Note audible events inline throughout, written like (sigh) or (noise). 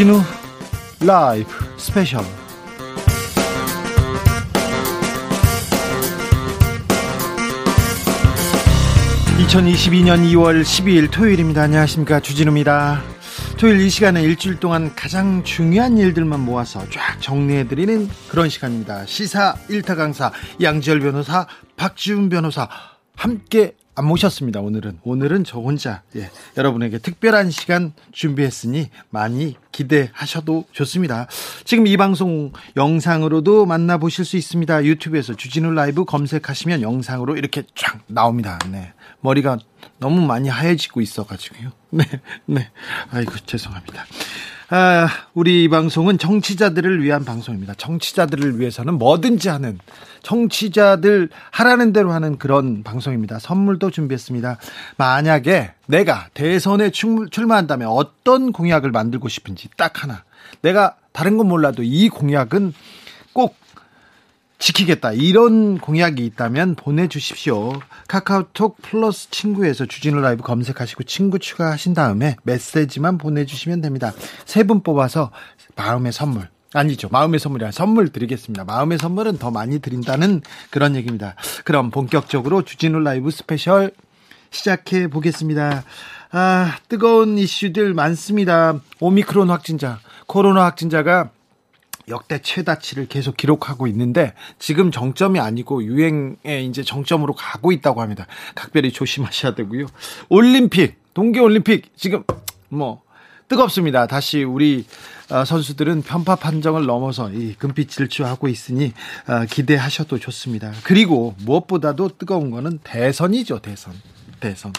주진우 라이브 스페셜 2022년 2월 12일 토요일입니다. 안녕하십니까. 주진우입니다. 토요일 이 시간에 일주일 동안 가장 중요한 일들만 모아서 쫙 정리해드리는 그런 시간입니다. 시사 1타 강사 양지열 변호사, 박지훈 변호사 함께 안 모셨습니다. 오늘은 오늘은 저 혼자 예, 여러분에게 특별한 시간 준비했으니 많이 기대하셔도 좋습니다. 지금 이 방송 영상으로도 만나보실 수 있습니다. 유튜브에서 주진우 라이브 검색하시면 영상으로 이렇게 쫙 나옵니다. 네. 머리가 너무 많이 하얘지고 있어가지고요. (laughs) 네, 네. 아이고, 죄송합니다. 아, 우리 이 방송은 정치자들을 위한 방송입니다. 정치자들을 위해서는 뭐든지 하는 정치자들 하라는 대로 하는 그런 방송입니다. 선물도 준비했습니다. 만약에 내가 대선에 출마한다면 어떤 공약을 만들고 싶은지 딱 하나. 내가 다른 건 몰라도 이 공약은 꼭 지키겠다. 이런 공약이 있다면 보내주십시오. 카카오톡 플러스 친구에서 주진우 라이브 검색하시고 친구 추가하신 다음에 메시지만 보내주시면 됩니다. 세 분 뽑아서 마음의 선물. 아니죠. 마음의 선물이 아니라 선물 드리겠습니다. 마음의 선물은 더 많이 드린다는 그런 얘기입니다. 그럼 본격적으로 주진우 라이브 스페셜 시작해 보겠습니다. 아, 뜨거운 이슈들 많습니다. 오미크론 확진자, 코로나 확진자가 역대 최다치를 계속 기록하고 있는데 지금 정점이 아니고 유행의 이제 정점으로 가고 있다고 합니다. 각별히 조심하셔야 되고요. 올림픽, 동계 올림픽 지금 뭐 뜨겁습니다. 다시 우리 어, 선수들은 편파 판정을 넘어서 이 금빛 질주하고 있으니 어, 기대하셔도 좋습니다. 그리고 무엇보다도 뜨거운 거는 대선이죠, 대선. 대선.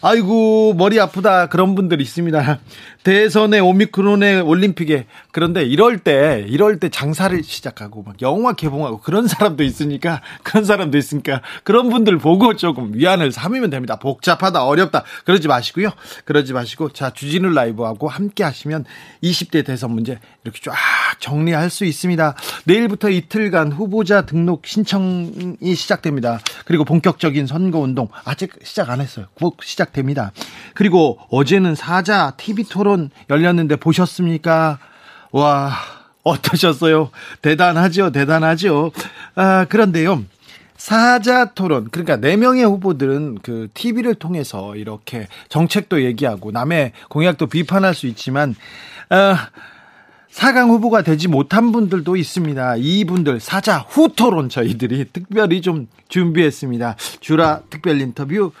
아이고 머리 아프다 그런 분들 있습니다. 대선의 오미크론의 올림픽에 그런데 이럴 때 이럴 때 장사를 시작하고 막 영화 개봉하고 그런 사람도 있으니까 그런 사람도 있으니까 그런 분들 보고 조금 위안을 삼으면 됩니다. 복잡하다 어렵다 그러지 마시고요. 그러지 마시고 자 주진우 라이브하고 함께 하시면 20대 대선 문제 이렇게 쫙 정리할 수 있습니다. 내일부터 이틀간 후보자 등록 신청이 시작됩니다. 그리고 본격적인 선거 운동 아직 시작 안 했어요. 곧 시작됩니다. 그리고 어제는 사자 TV 토론 열렸는데 보셨습니까? 와, 어떠셨어요? 대단하죠, 대단하죠. 아, 그런데요. 사자 토론 그러니까 네 명의 후보들은 그 TV를 통해서 이렇게 정책도 얘기하고 남의 공약도 비판할 수 있지만 아, 4강 후보가 되지 못한 분들도 있습니다. 이분들 사자 후토론 저희들이 특별히 좀 준비했습니다. 주라 특별 인터뷰 어,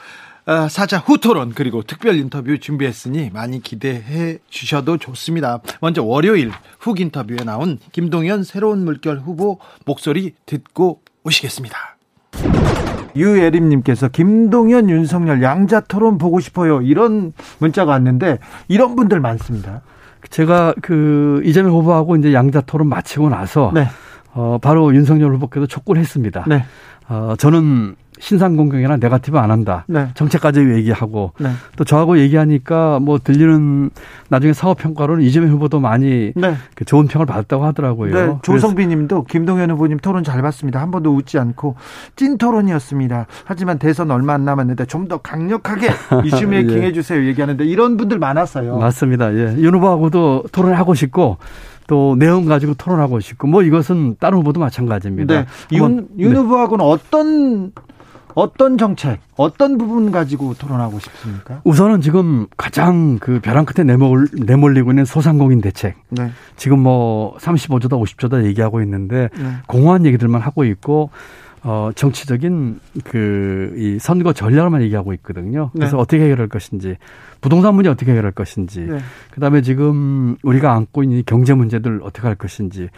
사자 후토론 그리고 특별 인터뷰 준비했으니 많이 기대해 주셔도 좋습니다. 먼저 월요일 훅 인터뷰에 나온 김동연 새로운 물결 후보 목소리 듣고 오시겠습니다. 유예림님께서 김동연, 윤석열 양자 토론 보고 싶어요. 이런 문자가 왔는데 이런 분들 많습니다. 제가 그 이재명 후보하고 이제 양자 토론 마치고 나서 네. 어 바로 윤석열 후보께도 촉구를 했습니다. 네. 어 저는 신상 공격이나 네가티브 안 한다. 네. 정책까지 얘기하고 네. 또 저하고 얘기하니까 뭐 들리는 나중에 사업 평가로는 이재명 후보도 많이 네. 그 좋은 평을 받았다고 하더라고요. 네. 조성빈님도 김동연 후보님 토론 잘 봤습니다. 한 번도 웃지 않고 찐 토론이었습니다. 하지만 대선 얼마 안 남았는데 좀 더 강력하게 (laughs) 이슈 메이킹 예. 해주세요. 얘기하는데 이런 분들 많았어요. 맞습니다. 예. 윤 후보하고도 토론하고 싶고 또 내용 가지고 토론하고 싶고 뭐 이것은 다른 후보도 마찬가지입니다. 네. 윤, 윤 네. 후보하고는 어떤 어떤 정책, 어떤 부분 가지고 토론하고 싶습니까? 우선은 지금 가장 그 벼랑 끝에 내몰, 내몰리고 있는 소상공인 대책. 네. 지금 뭐 35조다 50조다 얘기하고 있는데 네. 공허한 얘기들만 하고 있고 어, 정치적인 그 이 선거 전략만 얘기하고 있거든요. 그래서 네. 어떻게 해결할 것인지, 부동산 문제 어떻게 해결할 것인지, 네. 그 다음에 지금 우리가 안고 있는 경제 문제들 어떻게 할 것인지,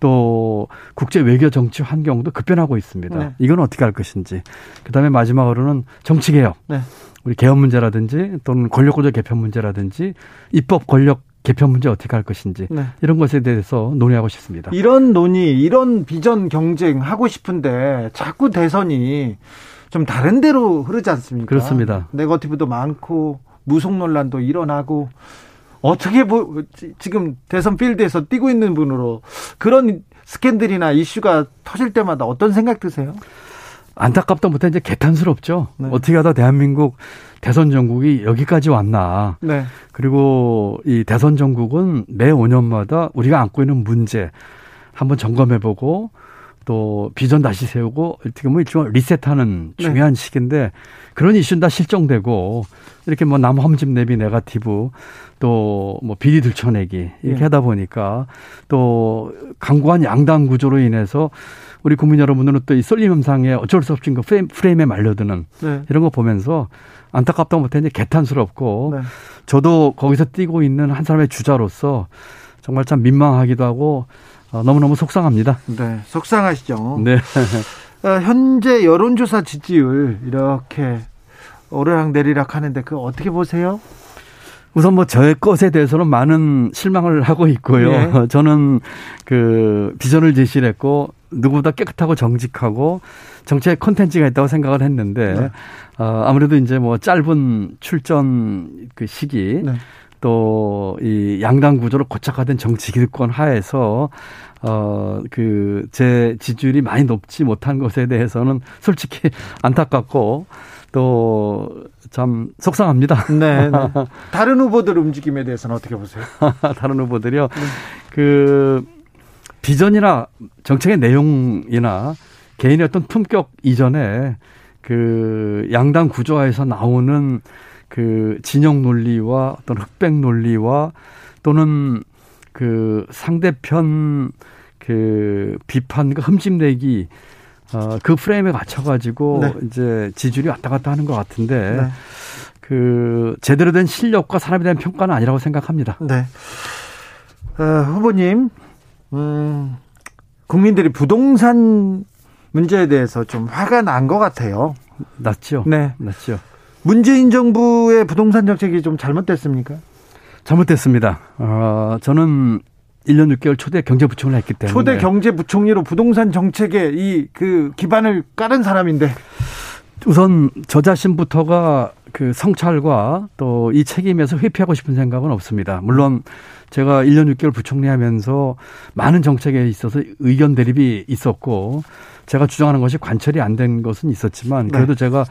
또 국제 외교 정치 환경도 급변하고 있습니다. 네. 이건 어떻게 할 것인지, 그 다음에 마지막으로는 정치 개혁. 네. 우리 개헌 문제라든지 또는 권력구조 개편 문제라든지 입법 권력 개편 문제 어떻게 할 것인지 네. 이런 것에 대해서 논의하고 싶습니다. 이런 논의, 이런 비전 경쟁 하고 싶은데 자꾸 대선이 좀 다른 데로 흐르지 않습니까? 그렇습니다. 네거티브도 많고 무속 논란도 일어나고 어떻게 보 지금 대선 필드에서 뛰고 있는 분으로 그런 스캔들이나 이슈가 터질 때마다 어떤 생각 드세요? 안타깝다 못해 이제 개탄스럽죠. 네. 어떻게 하다 대한민국 대선 전국이 여기까지 왔나. 네. 그리고 이 대선 전국은 매 5년마다 우리가 안고 있는 문제 한번 점검해보고 또 비전 다시 세우고 어떻게 보면 일종의 리셋하는 네. 중요한 네. 시기인데 그런 이슈는 다 실종되고 이렇게 뭐 남 험집 내비 네가티브 또 뭐 비리 들춰내기 이렇게 네. 하다 보니까 또 강구한 양당 구조로 인해서 우리 국민 여러분들은 또 이 쏠림 현상에 어쩔 수 없이 그 프레임, 프레임에 말려드는 네. 이런 거 보면서 안타깝다 못해 이제 개탄스럽고 네. 저도 거기서 뛰고 있는 한 사람의 주자로서 정말 참 민망하기도 하고 어, 너무너무 속상합니다. 네, 속상하시죠. 네. (laughs) 어, 현재 여론조사 지지율 이렇게 오르락 내리락 하는데 그 어떻게 보세요? 우선 뭐 저의 것에 대해서는 많은 실망을 하고 있고요. 네. (laughs) 저는 그 비전을 제시를 했고 누구보다 깨끗하고 정직하고 정치의 콘텐츠가 있다고 생각을 했는데 네. 어, 아무래도 이제 뭐 짧은 출전 그 시기 네. 또이 양당 구조로 고착화된 정치 기득권 하에서 어그 제 지지율이 많이 높지 못한 것에 대해서는 솔직히 (laughs) 안타깝고 또 참 속상합니다. 네, 네. (laughs) 다른 후보들 움직임에 대해서는 어떻게 보세요? (laughs) 다른 후보들이요. 네. 그 비전이나 정책의 내용이나 개인의 어떤 품격 이전에 그 양당 구조화에서 나오는 그 진영 논리와 어떤 흑백 논리와 또는 그 상대편 그 비판과 흠집내기 어, 그 프레임에 맞춰가지고 네. 이제 지지율이 왔다 갔다 하는 것 같은데 네. 그 제대로 된 실력과 사람에 대한 평가는 아니라고 생각합니다. 네. 어, 후보님, 음, 국민들이 부동산 문제에 대해서 좀 화가 난 것 같아요. 났죠. 네. 났죠. 문재인 정부의 부동산 정책이 좀 잘못됐습니까? 잘못됐습니다. 어, 저는 1년 6개월 초대 경제부총리를 했기 때문에 초대 경제부총리로 부동산 정책에 이 그 기반을 깔은 사람인데 우선 저 자신부터가 그 성찰과 또 이 책임에서 회피하고 싶은 생각은 없습니다. 물론 제가 1년 6개월 부총리 하면서 많은 정책에 있어서 의견 대립이 있었고 제가 주장하는 것이 관철이 안 된 것은 있었지만 네. 그래도 네. 제가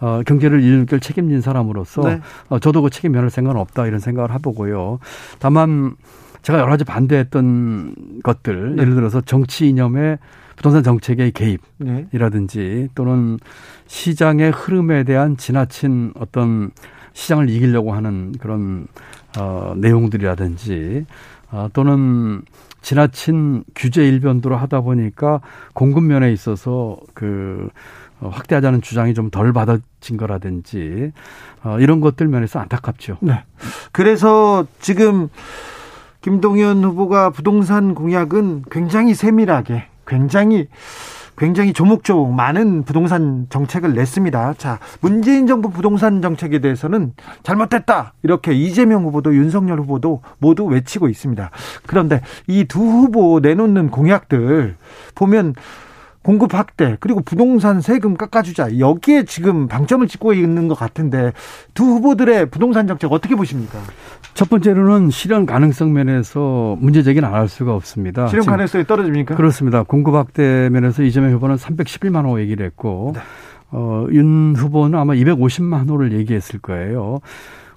어, 경제를 1년 6개월 책임진 사람으로서 네. 어, 저도 그 책임 면할 생각은 없다 이런 생각을 해보고요. 다만 제가 여러 가지 반대했던 것들 네. 예를 들어서 정치 이념의 부동산 정책의 개입이라든지 네. 또는 시장의 흐름에 대한 지나친 어떤 시장을 이기려고 하는 그런 어, 내용들이라든지 어, 또는 지나친 규제 일변도로 하다 보니까 공급 면에 있어서 그 어, 확대하자는 주장이 좀 덜 받아진 거라든지 어, 이런 것들 면에서 안타깝죠. 네. 그래서 지금 김동연 후보가 부동산 공약은 굉장히 세밀하게 굉장히 굉장히 조목조목 많은 부동산 정책을 냈습니다. 자, 문재인 정부 부동산 정책에 대해서는 잘못됐다. 이렇게 이재명 후보도 윤석열 후보도 모두 외치고 있습니다. 그런데 이 두 후보 내놓는 공약들 보면 공급 확대 그리고 부동산 세금 깎아주자 여기에 지금 방점을 찍고 있는 것 같은데 두 후보들의 부동산 정책 어떻게 보십니까? 첫 번째로는 실현 가능성 면에서 문제 제기는 안 할 수가 없습니다. 실현 가능성이 떨어집니까? 그렇습니다. 공급 확대 면에서 이재명 후보는 311만 호 얘기를 했고 네. 어, 윤 후보는 아마 250만 호를 얘기했을 거예요.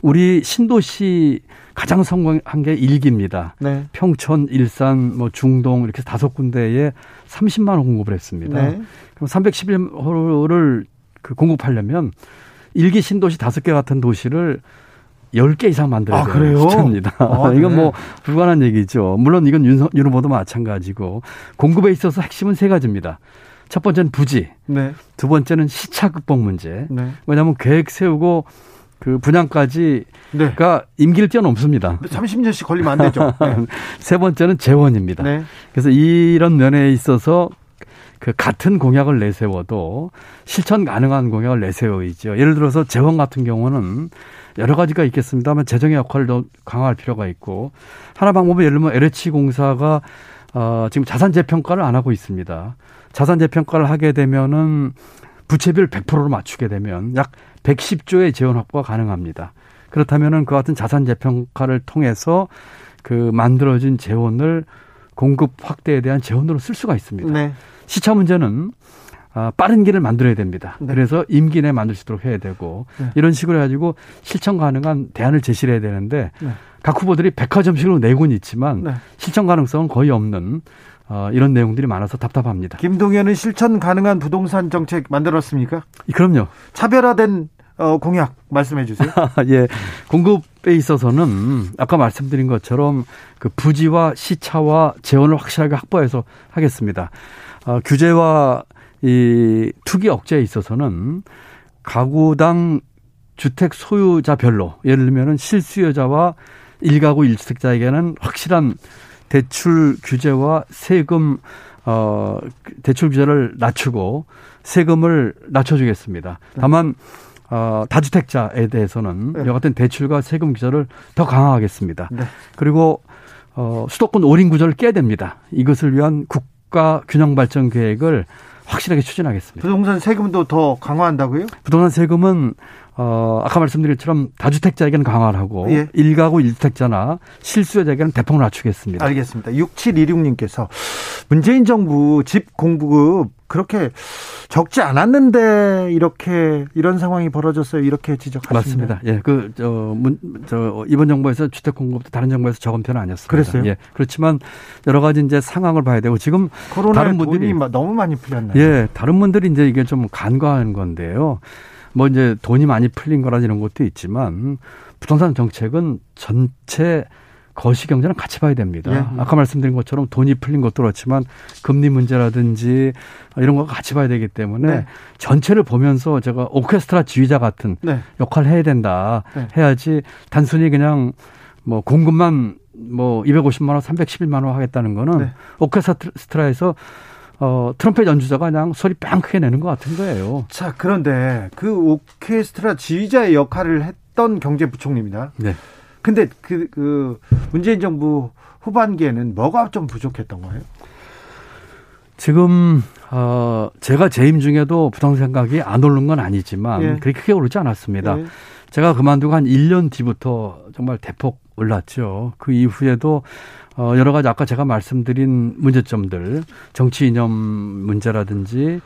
우리 신도시 가장 성공한 게 일기입니다. 네. 평촌, 일산, 뭐 중동 이렇게 다섯 군데에 30만 호 공급을 했습니다. 네. 그럼 311호를 그 공급하려면 일기 신도시 다섯 개 같은 도시를 10개 이상 만들어야 아, 돼요. 숫자입니다. 아, (laughs) 이건 뭐 네. 불가능한 얘기죠. 물론 이건 윤, 윤 후보도 마찬가지고 공급에 있어서 핵심은 세 가지입니다. 첫 번째는 부지. 네. 두 번째는 시차 극복 문제. 네. 왜냐하면 계획 세우고 그 분양까지가 네. 임기를 뛰어넘습니다. 30년씩 걸리면 안 되죠. 네. (laughs) 세 번째는 재원입니다. 네. 그래서 이런 면에 있어서 그 같은 공약을 내세워도 실천 가능한 공약을 내세워야죠. 예를 들어서 재원 같은 경우는 여러 가지가 있겠습니다만 재정의 역할을 더 강화할 필요가 있고 하나 방법은 예를 들면 LH 공사가 어, 지금 자산 재평가를 안 하고 있습니다. 자산 재평가를 하게 되면은 부채비율 100%로 맞추게 되면 약 110조의 재원 확보가 가능합니다. 그렇다면은 그 같은 자산 재평가를 통해서 그 만들어진 재원을 공급 확대에 대한 재원으로 쓸 수가 있습니다. 네. 시차 문제는 아, 빠른 길을 만들어야 됩니다. 네. 그래서 임기 내에 만들 수 있도록 해야 되고 네. 이런 식으로 해가지고 실천 가능한 대안을 제시를 해야 되는데 네. 각 후보들이 백화점식으로 내고는 있지만 네. 실천 가능성은 거의 없는 어, 이런 내용들이 많아서 답답합니다. 김동연은 실천 가능한 부동산 정책 만들었습니까? 그럼요. 차별화된 어, 공약 말씀해 주세요. (laughs) 예. 공급에 있어서는 아까 말씀드린 것처럼 그 부지와 시차와 재원을 확실하게 확보해서 하겠습니다. 어, 규제와 이 투기 억제에 있어서는 가구당 주택 소유자별로 예를 들면은 실수요자와 일가구 일주택자에게는 확실한 대출 규제와 세금 어 대출 규제를 낮추고 세금을 낮춰주겠습니다. 다만 어, 다주택자에 대해서는 네. 여같은 대출과 세금 규제를 더 강화하겠습니다. 네. 그리고 어, 수도권 올인 구조를 깨야 됩니다. 이것을 위한 국가 균형 발전 계획을 확실하게 추진하겠습니다. 부동산 세금도 더 강화한다고요? 부동산 세금은 어, 아까 말씀드린 것처럼 다주택자에게는 강화를 하고 예. 1가구 1주택자나 실수요자에게는 대폭 낮추겠습니다. 알겠습니다. 6726님께서 문재인 정부 집 공급 그렇게 적지 않았는데 이렇게 이런 상황이 벌어졌어요. 이렇게 지적하십니다. 맞습니다. 예, 그저 저 이번 정부에서 주택 공급도 다른 정부에서 적은 편은 아니었습니다. 그랬어요. 예, 그렇지만 여러 가지 이제 상황을 봐야 되고 지금 다른 분들이 너무 많이 풀렸나요? 예, 다른 분들이 이제 이게 좀 간과하는 건데요. 뭐 이제 돈이 많이 풀린 거라 이런 것도 있지만 부동산 정책은 전체 거시 경제는 같이 봐야 됩니다. 예. 아까 말씀드린 것처럼 돈이 풀린 것도 그렇지만 금리 문제라든지 이런 거 같이 봐야 되기 때문에 네. 전체를 보면서 제가 오케스트라 지휘자 같은 네. 역할을 해야 된다. 네. 해야지 단순히 그냥 뭐 공급만 뭐 250만 원, 311만 원 하겠다는 거는 네. 오케스트라에서 어, 트럼펫 연주자가 그냥 소리 빵 크게 내는 것 같은 거예요. 자, 그런데 그 오케스트라 지휘자의 역할을 했던 경제부총리입니다. 네. 근데 그, 그 문재인 정부 후반기에는 뭐가 좀 부족했던 거예요? 지금 어 제가 재임 중에도 부동산 생각이 안 오른 건 아니지만 예. 그렇게 크게 오르지 않았습니다. 예. 제가 그만두고 한 1년 뒤부터 정말 대폭 올랐죠. 그 이후에도 어, 여러 가지 아까 제가 말씀드린 문제점들, 정치 이념 문제라든지,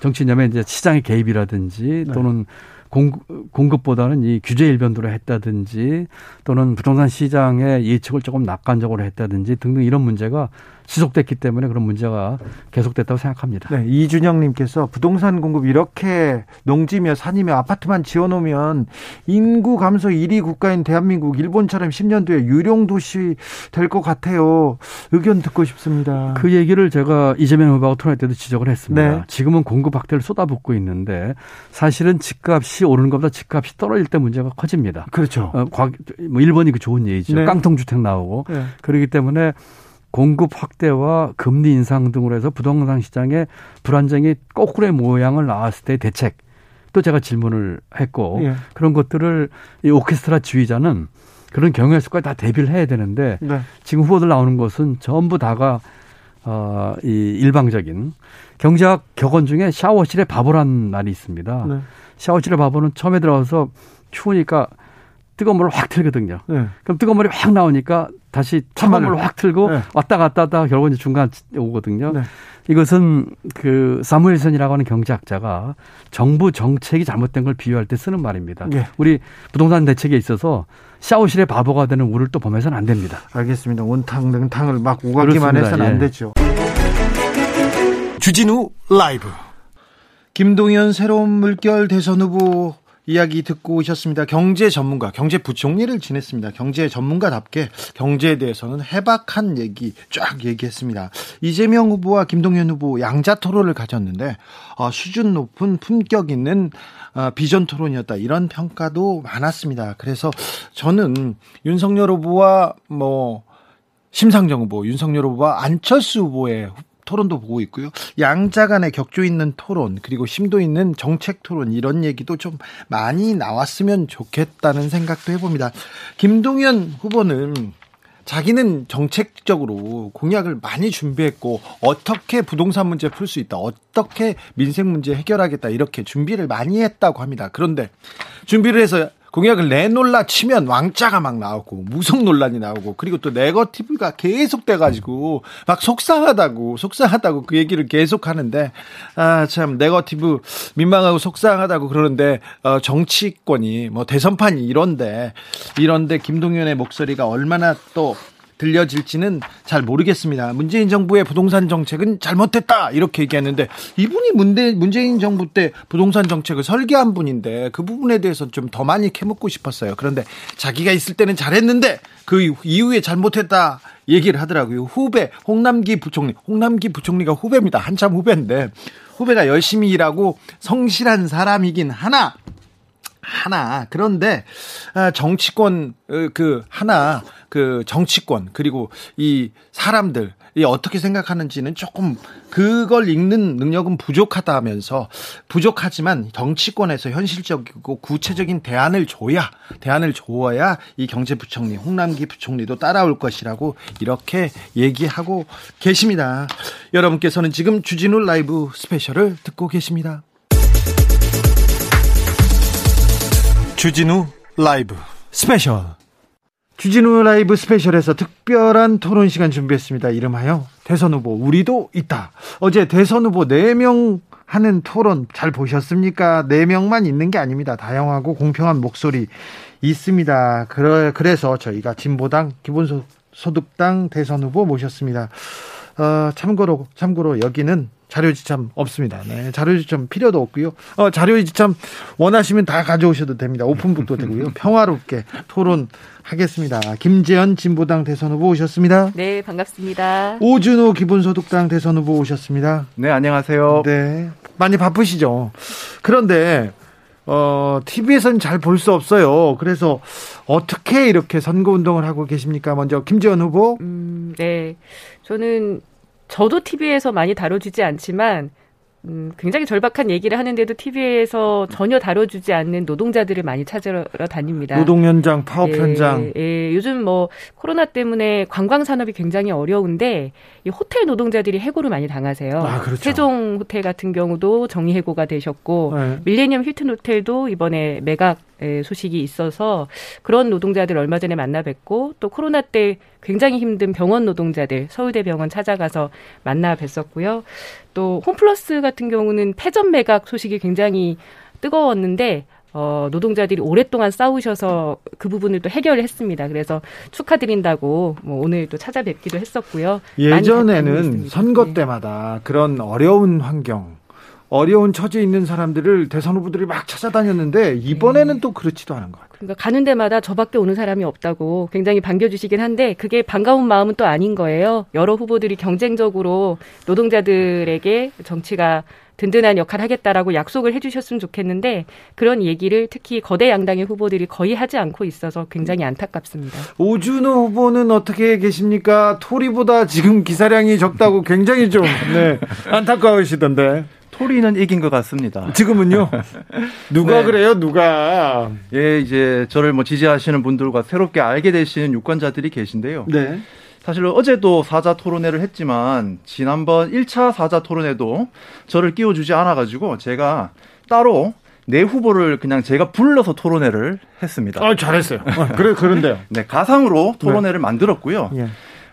정치 이념의 이제 시장의 개입이라든지 네. 또는 공, 공급보다는 이 규제 일변도로 했다든지 또는 부동산 시장의 예측을 조금 낙관적으로 했다든지 등등 이런 문제가 지속됐기 때문에 그런 문제가 계속됐다고 생각합니다. 네, 이준영님께서 부동산 공급 이렇게 농지며 산이며 아파트만 지어놓으면 인구 감소 1위 국가인 대한민국 일본처럼 10년 뒤에 유령 도시 될 것 같아요. 의견 듣고 싶습니다. 그 얘기를 제가 이재명 후보하고 토론할 때도 지적을 했습니다. 네. 지금은 공급 확대를 쏟아붓고 있는데 사실은 집값이 오르는 것보다 집값이 떨어질 때 문제가 커집니다. 그렇죠. 어, 뭐 일본이 그 좋은 예이죠. 네. 깡통 주택 나오고 네. 그렇기 때문에 공급 확대와 금리 인상 등으로 해서 부동산 시장의 불안정이 거꾸로의 모양을 나왔을 때 대책 또 제가 질문을 했고 예. 그런 것들을 이 오케스트라 지휘자는 그런 경우의 수까지 다 대비를 해야 되는데 네. 지금 후보들 나오는 것은 전부 다가 어, 이 일방적인 경제학 격언 중에 샤워실에 바보란 말이 있습니다. 네. 샤워실에 바보는 처음에 들어가서 추우니까 뜨거운 물을 확 틀거든요. 네. 그럼 뜨거운 물이 확 나오니까 다시 차가운 물을 확 틀고 네. 왔다 갔다 하다 결국 이제 중간 오거든요. 네. 이것은 그 사무엘선이라고 하는 경제학자가 정부 정책이 잘못된 걸 비유할 때 쓰는 말입니다. 네. 우리 부동산 대책에 있어서 샤워실에 바보가 되는 우를 또 범해서는 안 됩니다. 알겠습니다. 온탕 능탕을 막 오가기만 해서는 예. 안 되죠. 주진우 라이브 김동연 새로운 물결 대선 후보 이야기 듣고 오셨습니다. 경제 전문가, 경제 부총리를 지냈습니다. 경제 전문가답게 경제에 대해서는 해박한 얘기 쫙 얘기했습니다. 이재명 후보와 김동연 후보 양자 토론을 가졌는데 어, 수준 높은 품격 있는 어, 비전 토론이었다 이런 평가도 많았습니다. 그래서 저는 윤석열 후보와 뭐 심상정 후보, 윤석열 후보와 안철수 후보의 토론도 보고 있고요. 양자 간의 격조 있는 토론, 그리고 심도 있는 정책 토론, 이런 얘기도 좀 많이 나왔으면 좋겠다는 생각도 해봅니다. 김동연 후보는 자기는 정책적으로 공약을 많이 준비했고 어떻게 부동산 문제 풀 수 있다, 어떻게 민생 문제 해결하겠다 이렇게 준비를 많이 했다고 합니다. 그런데 준비를 해서 공약을 내놓라 치면 왕자가 막 나오고 무속 논란이 나오고 그리고 또 네거티브가 계속 돼가지고 막 속상하다고 속상하다고 그 얘기를 계속 하는데 아 참 네거티브 민망하고 속상하다고 그러는데 어 정치권이 뭐 대선판이 이런데 이런데 김동연의 목소리가 얼마나 또 들려질지는 잘 모르겠습니다. 문재인 정부의 부동산 정책은 잘못됐다 이렇게 얘기했는데 이분이 문대, 문재인 정부 때 부동산 정책을 설계한 분인데 그 부분에 대해서 좀 더 많이 캐묻고 싶었어요. 그런데 자기가 있을 때는 잘했는데 그 이후에 잘못했다 얘기를 하더라고요. 후배 홍남기 부총리, 홍남기 부총리가 후배입니다. 한참 후배인데 후배가 열심히 일하고 성실한 사람이긴 하나 하나 그런데 아, 정치권 어, 그 하나 그 정치권 그리고 이 사람들 이 어떻게 생각하는지는 조금 그걸 읽는 능력은 부족하다면서 부족하지만 정치권에서 현실적이고 구체적인 대안을 줘야 대안을 줘야 이 경제부총리 홍남기 부총리도 따라올 것이라고 이렇게 얘기하고 계십니다. 여러분께서는 지금 주진우 라이브 스페셜을 듣고 계십니다. 주진우 라이브 스페셜 주진우 라이브 스페셜에서 특별한 토론 시간 준비했습니다. 이름하여 대선 후보 우리도 있다. 어제 대선 후보 4명 하는 토론 잘 보셨습니까? 4명만 있는 게 아닙니다. 다양하고 공평한 목소리 있습니다. 그래, 그래서 저희가 진보당 기본소득당 대선 후보 모셨습니다. 어, 참고로 참고로 여기는 자료지참 없습니다. 네, 자료지참 필요도 없고요. 어, 자료지참 원하시면 다 가져오셔도 됩니다. 오픈북도 되고요. (laughs) 평화롭게 토론하겠습니다. 김재현 진보당 대선 후보 오셨습니다. 네, 반갑습니다. 오준호 기본소득당 대선 후보 오셨습니다. 네, 안녕하세요. 네, 많이 바쁘시죠. 그런데 어, TV에서는 잘 볼 수 없어요. 그래서 어떻게 이렇게 선거 운동을 하고 계십니까? 먼저 김재현 후보. 음, 네. 저는 저도 TV에서 많이 다뤄지지 않지만 음, 굉장히 절박한 얘기를 하는데도 TV에서 전혀 다뤄주지 않는 노동자들을 많이 찾으러 다닙니다. 노동 현장, 파업 예, 현장. 예, 요즘 뭐 코로나 때문에 관광 산업이 굉장히 어려운데 이 호텔 노동자들이 해고를 많이 당하세요. 아, 그렇죠. 세종 호텔 같은 경우도 정리 해고가 되셨고 네. 밀레니엄 힐튼 호텔도 이번에 매각 소식이 있어서 그런 노동자들 얼마 전에 만나 뵙고 또 코로나 때 굉장히 힘든 병원 노동자들 서울대 병원 찾아가서 만나 뵀었고요. 또 홈플러스 같은 경우는 폐점 매각 소식이 굉장히 뜨거웠는데 어, 노동자들이 오랫동안 싸우셔서 그 부분을 또 해결을 했습니다. 그래서 축하드린다고 뭐 오늘 또 찾아뵙기도 했었고요. 예전에는 선거 네. 때마다 그런 어려운 환경 어려운 처지에 있는 사람들을 대선 후보들이 막 찾아다녔는데 이번에는 네. 또 그렇지도 않은 것 같아요. 그러니까 가는 데마다 저밖에 오는 사람이 없다고 굉장히 반겨주시긴 한데 그게 반가운 마음은 또 아닌 거예요. 여러 후보들이 경쟁적으로 노동자들에게 정치가 든든한 역할을 하겠다라고 약속을 해주셨으면 좋겠는데 그런 얘기를 특히 거대 양당의 후보들이 거의 하지 않고 있어서 굉장히 안타깝습니다. 오준호 후보는 어떻게 계십니까? 토리보다 지금 기사량이 적다고 굉장히 좀 (laughs) 네, 안타까우시던데. 토리는 이긴 것 같습니다. 지금은요? 누가 네. 그래요? 누가? 예, 이제 저를 뭐 지지하시는 분들과 새롭게 알게 되시는 유권자들이 계신데요. 네. 사실 어제도 사자 토론회를 했지만 지난번 1차 사자 토론회도 저를 끼워주지 않아가지고 제가 따로 내 후보를 그냥 제가 불러서 토론회를 했습니다. 아, 잘했어요. 어, 그래, 그런데요. (laughs) 네, 가상으로 토론회를 네. 만들었고요. 예.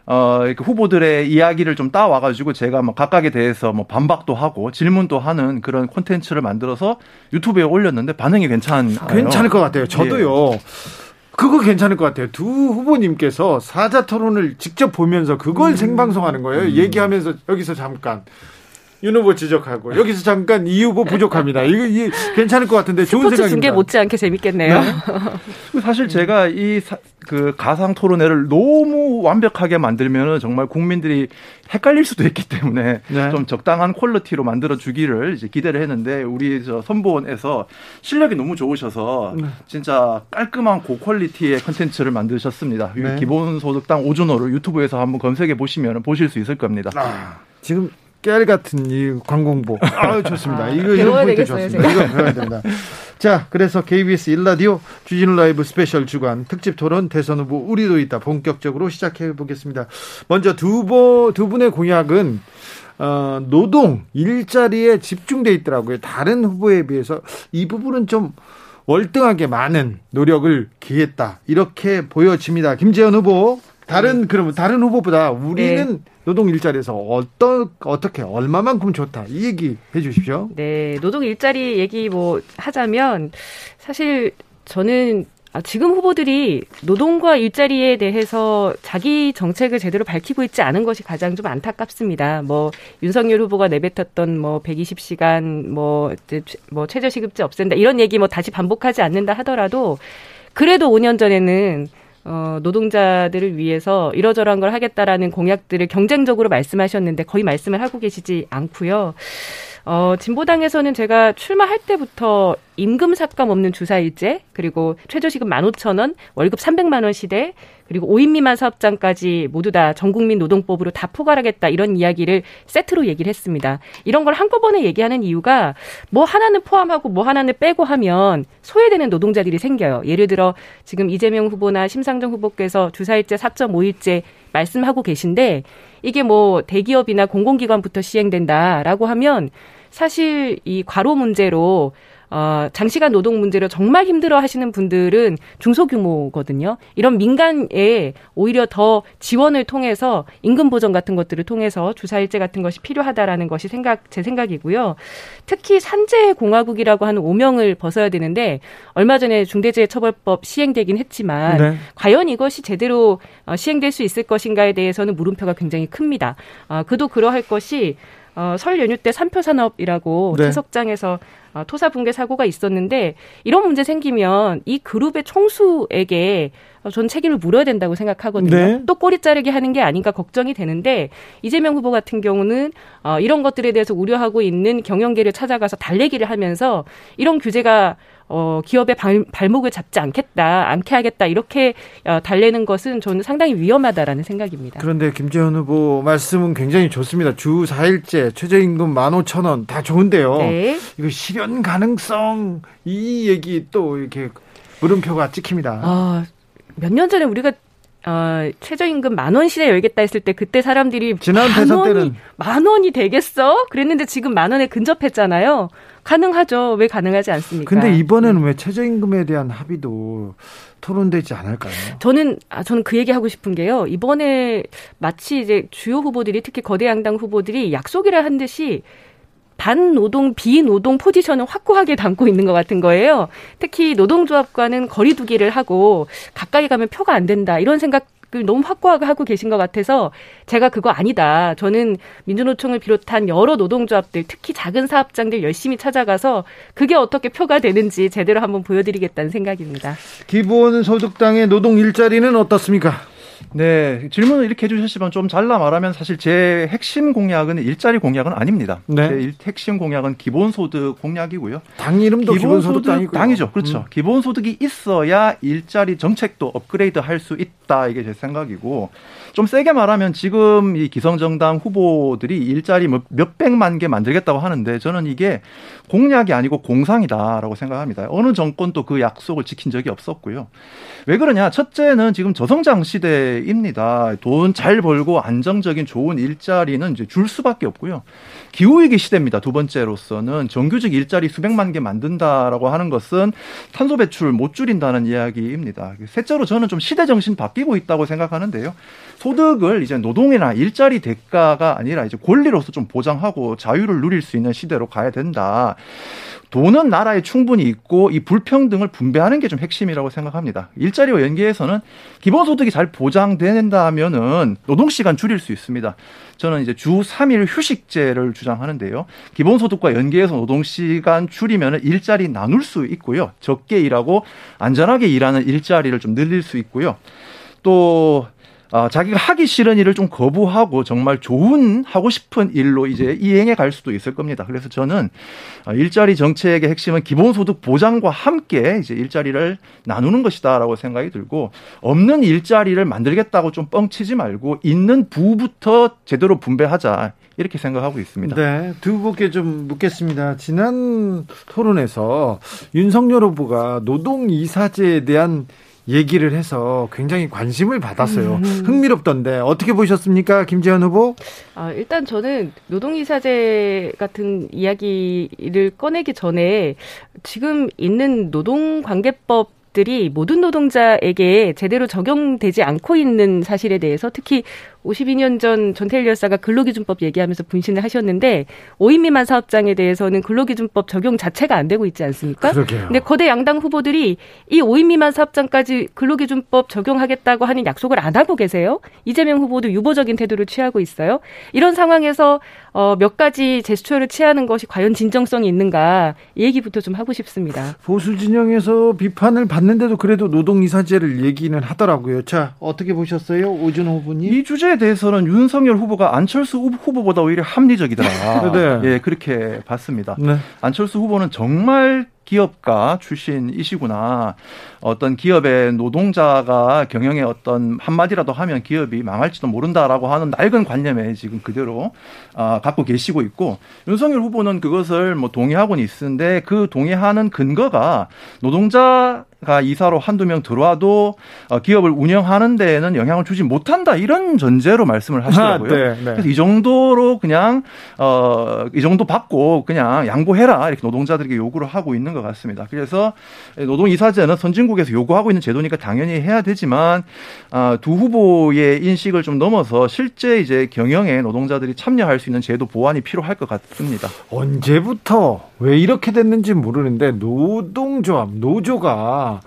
어, 이렇게 후보들의 이야기를 좀 따와가지고 제가 뭐 각각에 대해서 뭐 반박도 하고 질문도 하는 그런 콘텐츠를 만들어서 유튜브에 올렸는데 반응이 괜찮아요. 괜찮을 것 같아요. 저도요. 예. 그거 괜찮을 것 같아요. 두 후보님께서 사자 토론을 직접 보면서 그걸 음. 생방송하는 거예요. 음. 얘기하면서 여기서 잠깐 윤 후보 지적하고 여기서 잠깐 이 후보 부족합니다. 이거 이 괜찮을 것 같은데 좋은 생각입니다. 중계 못지않게 재밌겠네요. 네. 사실 제가 이 그 가상 토론회를 너무 완벽하게 만들면은 정말 국민들이 헷갈릴 수도 있기 때문에 네. 좀 적당한 퀄리티로 만들어 주기를 이제 기대를 했는데 우리 저 선보원에서 실력이 너무 좋으셔서 네. 진짜 깔끔한 고quality의 컨텐츠를 만드셨습니다. 네. 기본소득당 오준호를 유튜브에서 한번 검색해 보시면 보실 수 있을 겁니다. 아, 지금 깨알 같은 이 광고 봐. 아, 좋습니다. 아, 이거 배워야 되겠어요, 좋습니다. 이거 배워야 된다. 자, 그래서 KBS 일라디오 주진우 라이브 스페셜 주간 특집 토론 대선 후보 우리도 있다 본격적으로 시작해 보겠습니다. 먼저 두, 두 분의 공약은 어, 노동 일자리에 집중돼 있더라고요. 다른 후보에 비해서 이 부분은 좀 월등하게 많은 노력을 기했다. 이렇게 보여집니다. 김재현 후보 다른 네. 그러면 다른 후보보다 우리는 네. 노동 일자리에서 어떤 어떻게 얼마만큼 좋다 이 얘기 해주십시오. 네, 노동 일자리 얘기 뭐 하자면 사실 저는 아, 지금 후보들이 노동과 일자리에 대해서 자기 정책을 제대로 밝히고 있지 않은 것이 가장 좀 안타깝습니다. 뭐 윤석열 후보가 내뱉었던 뭐 120시간 뭐, 뭐 최저시급제 없앤다 이런 얘기 뭐 다시 반복하지 않는다 하더라도 그래도 5년 전에는 어, 노동자들을 위해서 이러저러한 걸 하겠다라는 공약들을 경쟁적으로 말씀하셨는데 거의 말씀을 하고 계시지 않고요. 어, 진보당에서는 제가 출마할 때부터 임금 삭감 없는 주사일제, 그리고 최저시급 15,000원, 월급 300만 원 시대, 그리고 5인 미만 사업장까지 모두 다 전국민 노동법으로 다 포괄하겠다 이런 이야기를 세트로 얘기를 했습니다. 이런 걸 한꺼번에 얘기하는 이유가 뭐 하나는 포함하고 뭐 하나는 빼고 하면 소외되는 노동자들이 생겨요. 예를 들어 지금 이재명 후보나 심상정 후보께서 주사일제 4.5일제 말씀하고 계신데 이게 뭐 대기업이나 공공기관부터 시행된다라고 하면 사실 이 과로 문제로 어, 장시간 노동 문제로 정말 힘들어 하시는 분들은 중소규모거든요. 이런 민간에 오히려 더 지원을 통해서 임금 보전 같은 것들을 통해서 주사일제 같은 것이 필요하다라는 것이 생각, 제 생각이고요. 특히 산재공화국이라고 하는 오명을 벗어야 되는데 얼마 전에 중대재해처벌법 시행되긴 했지만 네. 과연 이것이 제대로 어, 시행될 수 있을 것인가에 대해서는 물음표가 굉장히 큽니다. 어, 그도 그러할 것이 어, 설 연휴 때 산표 산업이라고 네. 채석장에서 어, 토사 붕괴 사고가 있었는데 이런 문제 생기면 이 그룹의 총수에게 어, 전 책임을 물어야 된다고 생각하거든요. 네. 또 꼬리 자르게 하는 게 아닌가 걱정이 되는데 이재명 후보 같은 경우는 어, 이런 것들에 대해서 우려하고 있는 경영계를 찾아가서 달래기를 하면서 이런 규제가 어, 기업의 발, 발목을 잡지 않겠다, 않게 하겠다, 이렇게 어, 달래는 것은 저는 상당히 위험하다라는 생각입니다. 그런데 김재현 후보 말씀은 굉장히 좋습니다. 주 4일째, 최저임금 15,000원 다 좋은데요. 네. 이거 실현 가능성, 이 얘기 또 이렇게 물음표가 찍힙니다. 아, 몇년 전에 우리가 어, 최저임금 만 원 시대 열겠다 했을 때 그때 사람들이 지난 대선 때는 만 원이 되겠어? 그랬는데 지금 만 원에 근접했잖아요. 가능하죠. 왜 가능하지 않습니까? 근데 이번에는 왜 최저임금에 대한 합의도 토론되지 않을까요? 저는 아 저는 그 얘기 하고 싶은 게요. 이번에 마치 이제 주요 후보들이 특히 거대 양당 후보들이 약속이라 한 듯이 반노동, 비노동 포지션을 확고하게 담고 있는 것 같은 거예요. 특히 노동조합과는 거리두기를 하고 가까이 가면 표가 안 된다 이런 생각 너무 확고하게 하고 계신 것 같아서 제가 그거 아니다. 저는 민주노총을 비롯한 여러 노동조합들, 특히 작은 사업장들 열심히 찾아가서 그게 어떻게 표가 되는지 제대로 한번 보여드리겠다는 생각입니다. 기본 소득당의 노동 일자리는 어떻습니까? 네, 질문을 이렇게 해주셨지만 좀 잘라 말하면 사실 제 핵심 공약은 일자리 공약은 아닙니다. 네. 제 핵심 공약은 기본소득 공약이고요. 당 이름도 기본소득 당이고 당이죠. 그렇죠. 음. 기본소득이 있어야 일자리 정책도 업그레이드 할 수 있다. 이게 제 생각이고 좀 세게 말하면 지금 이 기성정당 후보들이 일자리 뭐 몇백만 개 만들겠다고 하는데 저는 이게 공약이 아니고 공상이다라고 생각합니다. 어느 정권도 그 약속을 지킨 적이 없었고요. 왜 그러냐? 첫째는 지금 저성장 시대 입니다. 돈 잘 벌고 안정적인 좋은 일자리는 이제 줄 수밖에 없고요. 기후위기 시대입니다. 두 번째로서는 정규직 일자리 수백만 개 만든다라고 하는 것은 탄소 배출 못 줄인다는 이야기입니다. 셋째로 저는 좀 시대 정신 바뀌고 있다고 생각하는데요. 소득을 이제 노동이나 일자리 대가가 아니라 이제 권리로서 좀 보장하고 자유를 누릴 수 있는 시대로 가야 된다. 돈은 나라에 충분히 있고 이 불평등을 분배하는 게 좀 핵심이라고 생각합니다. 일자리와 연계해서는 기본소득이 잘 보장된다면은 노동시간 줄일 수 있습니다. 저는 이제 주 3일 휴식제를 주장하는데요. 기본소득과 연계해서 노동시간 줄이면 일자리 나눌 수 있고요. 적게 일하고 안전하게 일하는 일자리를 좀 늘릴 수 있고요. 또 어, 자기가 하기 싫은 일을 좀 거부하고 정말 좋은 하고 싶은 일로 이제 이행해 갈 수도 있을 겁니다. 그래서 저는 어, 일자리 정책의 핵심은 기본소득 보장과 함께 이제 일자리를 나누는 것이다라고 생각이 들고 없는 일자리를 만들겠다고 좀 뻥치지 말고 있는 부부터 제대로 분배하자 이렇게 생각하고 있습니다. 네, 두 분께 좀 묻겠습니다. 지난 토론에서 윤석열 후보가 노동 이사제에 대한 얘기를 해서 굉장히 관심을 받았어요. 음. 흥미롭던데 어떻게 보셨습니까, 김재현 후보? 아, 일단 저는 노동이사제 같은 이야기를 꺼내기 전에 지금 있는 노동관계법 들이 모든 노동자에게 제대로 적용되지 않고 있는 사실에 대해서 특히 52년 전 전태일 열사가 근로기준법 얘기하면서 분신을 하셨는데 5인 미만 사업장에 대해서는 근로기준법 적용 자체가 안 되고 있지 않습니까? 그러게요. 근데 거대 양당 후보들이 이 5인 미만 사업장까지 근로기준법 적용하겠다고 하는 약속을 안 하고 계세요. 이재명 후보도 유보적인 태도를 취하고 있어요. 이런 상황에서 어, 몇 가지 제스처를 취하는 것이 과연 진정성이 있는가 이 얘기부터 좀 하고 싶습니다. 보수 진영에서 비판을 받는데도 그래도 노동 이사제를 얘기는 하더라고요. 자 어떻게 보셨어요, 오준호 후보님? 이 주제 에 대해서는 윤석열 후보가 안철수 후보보다 오히려 합리적이더라. (laughs) 네. 예, 그렇게 봤습니다. 네. 안철수 후보는 정말 기업가 출신이시구나. 어떤 기업의 노동자가 경영에 어떤 한마디라도 하면 기업이 망할지도 모른다라고 하는 낡은 관념에 지금 그대로 아, 갖고 계시고 있고 윤석열 후보는 그것을 뭐 동의하고는 있는데 그 동의하는 근거가 노동자 가 이사로 한두 명 들어와도 어, 기업을 운영하는 데에는 영향을 주지 못한다 이런 전제로 말씀을 하시더라고요. 아, 네, 네. 그래서 이 정도로 그냥 어, 이 정도 받고 그냥 양보해라 이렇게 노동자들에게 요구를 하고 있는 것 같습니다. 그래서 노동 이사제는 선진국에서 요구하고 있는 제도니까 당연히 해야 되지만 아, 두 후보의 인식을 좀 넘어서 실제 이제 경영에 노동자들이 참여할 수 있는 제도 보완이 필요할 것 같습니다. 언제부터 왜 이렇게 됐는지 모르는데 노동조합 노조가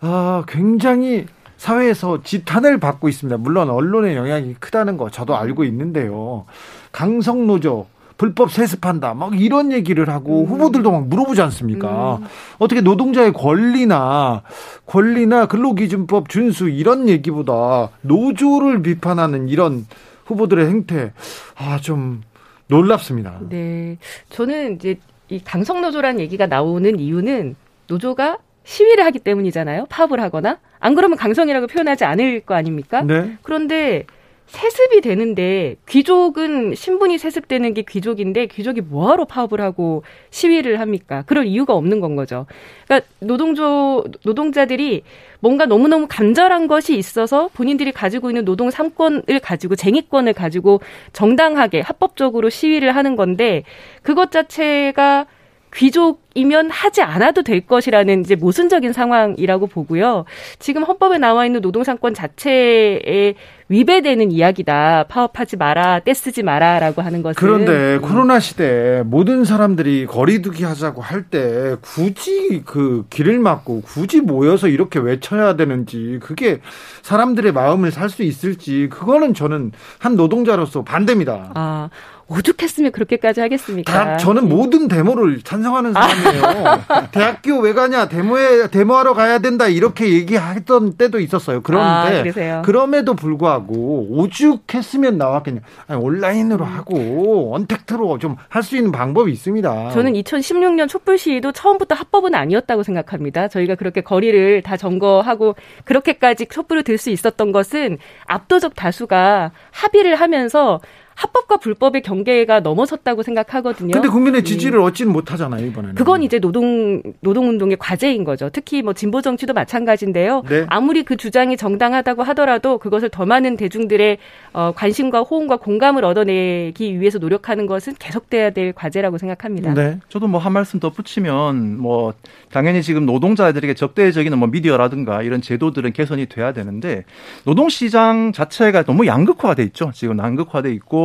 아, 굉장히 사회에서 지탄을 받고 있습니다. 물론 언론의 영향이 크다는 거 저도 알고 있는데요. 강성노조 불법 세습한다. 막 이런 얘기를 하고 음. 후보들도 막 물어보지 않습니까? 음. 어떻게 노동자의 권리나 권리나 근로기준법 준수 이런 얘기보다 노조를 비판하는 이런 후보들의 행태 아 좀 놀랍습니다. 네. 저는 이제 이 강성 노조라는 얘기가 나오는 이유는 노조가 시위를 하기 때문이잖아요. 파업을 하거나 안 그러면 강성이라고 표현하지 않을 거 아닙니까? 네. 그런데 세습이 되는데 귀족은 신분이 세습되는 게 귀족인데 귀족이 뭐하러 파업을 하고 시위를 합니까? 그럴 이유가 없는 건 거죠. 그러니까 노동조 노동자들이 뭔가 너무너무 간절한 것이 있어서 본인들이 가지고 있는 노동 삼권을 가지고 쟁의권을 가지고 정당하게 합법적으로 시위를 하는 건데 그것 자체가 귀족이면 하지 않아도 될 것이라는 이제 모순적인 상황이라고 보고요. 지금 헌법에 나와 있는 노동상권 자체에 위배되는 이야기다. 파업하지 마라, 떼쓰지 마라라고 하는 것은. 그런데 음. 코로나 시대 모든 사람들이 거리두기 하자고 할 때 굳이 그 길을 막고 굳이 모여서 이렇게 외쳐야 되는지 그게 사람들의 마음을 살 수 있을지 그거는 저는 한 노동자로서 반대입니다. 아, 오죽했으면 그렇게까지 하겠습니까? 다, 저는 모든 데모를 찬성하는 사람이에요. (laughs) 대학교 왜 가냐? 데모에 데모하러 가야 된다 이렇게 얘기했던 때도 있었어요. 그런데 아, 그럼에도 불구하고 오죽했으면 나왔겠냐? 아니, 온라인으로 하고 언택트로 좀 할 수 있는 방법이 있습니다. 저는 2016년 촛불 시위도 처음부터 합법은 아니었다고 생각합니다. 저희가 그렇게 거리를 다 점거하고 그렇게까지 촛불을 들 수 있었던 것은 압도적 다수가 합의를 하면서 합법과 불법의 경계가 넘어섰다고 생각하거든요. 근데 국민의 음. 지지를 음. 얻지는 못하잖아요, 이번에는. 그건 이제 노동 노동 운동의 과제인 거죠. 특히 뭐 진보 정치도 마찬가지인데요. 네. 아무리 그 주장이 정당하다고 하더라도 그것을 더 많은 대중들의 어, 관심과 호응과 공감을 얻어내기 위해서 노력하는 것은 계속돼야 될 과제라고 생각합니다. 네. 저도 뭐 한 말씀 더 붙이면 뭐 당연히 지금 노동자들에게 적대적인 뭐 미디어라든가 이런 제도들은 개선이 돼야 되는데 노동 시장 자체가 너무 양극화돼 있죠. 지금 양극화돼 있고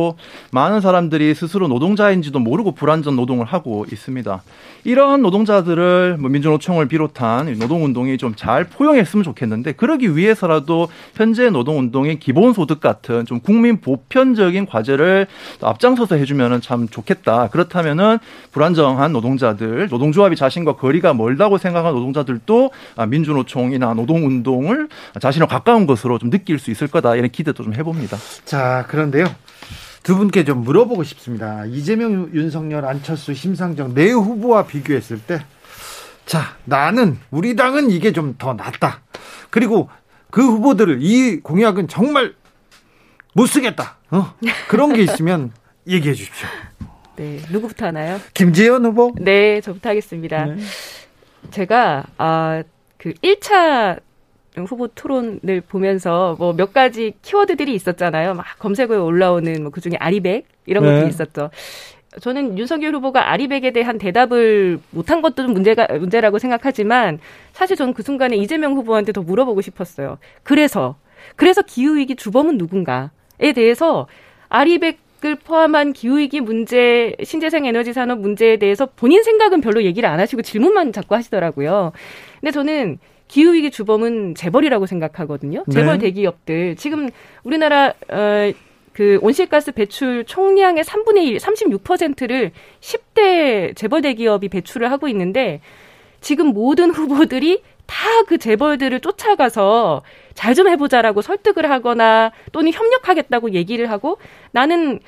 많은 사람들이 스스로 노동자인지도 모르고 불안전 노동을 하고 있습니다. 이러한 노동자들을 뭐 민주노총을 비롯한 노동운동이 좀 잘 포용했으면 좋겠는데 그러기 위해서라도 현재 노동운동의 기본소득 같은 좀 국민 보편적인 과제를 앞장서서 해주면 참 좋겠다. 그렇다면은 불안정한 노동자들, 노동조합이 자신과 거리가 멀다고 생각하는 노동자들도 민주노총이나 노동운동을 자신을 가까운 것으로 좀 느낄 수 있을 거다. 이런 기대도 좀 해봅니다. 자, 그런데요. 두 분께 좀 물어보고 싶습니다. 이재명, 윤석열, 안철수, 심상정 네 후보와 비교했을 때, 자, 나는, 우리 당은 이게 좀 더 낫다. 그리고 그 후보들을 이 공약은 정말 못 쓰겠다. 어? 그런 게 있으면 (laughs) 얘기해 주십시오. 네, 누구부터 하나요? 김재현 후보? 네, 저부터 하겠습니다. 네. 제가, 아, 그 1차 후보 토론을 보면서 뭐 몇 가지 키워드들이 있었잖아요. 막 검색어에 올라오는 뭐 그중에 아리백 이런 것도 네. 있었죠. 저는 윤석열 후보가 아리백에 대한 대답을 못한 것도 좀 문제가 문제라고 생각하지만 사실 저는 그 순간에 이재명 후보한테 더 물어보고 싶었어요. 그래서 그래서 기후 위기 주범은 누군가에 대해서 아리백 을 포함한 기후위기 문제, 신재생 에너지 산업 문제에 대해서 본인 생각은 별로 얘기를 안 하시고 질문만 자꾸 하시더라고요. 근데 저는 기후위기 주범은 재벌이라고 생각하거든요. 재벌 네. 대기업들. 지금 우리나라, 어, 그 온실가스 배출 총량의 3분의 1, 36%를 10대 재벌 대기업이 배출을 하고 있는데 지금 모든 후보들이 다 그 재벌들을 쫓아가서 잘 좀 해보자라고 설득을 하거나 또는 협력하겠다고 얘기를 하고 나는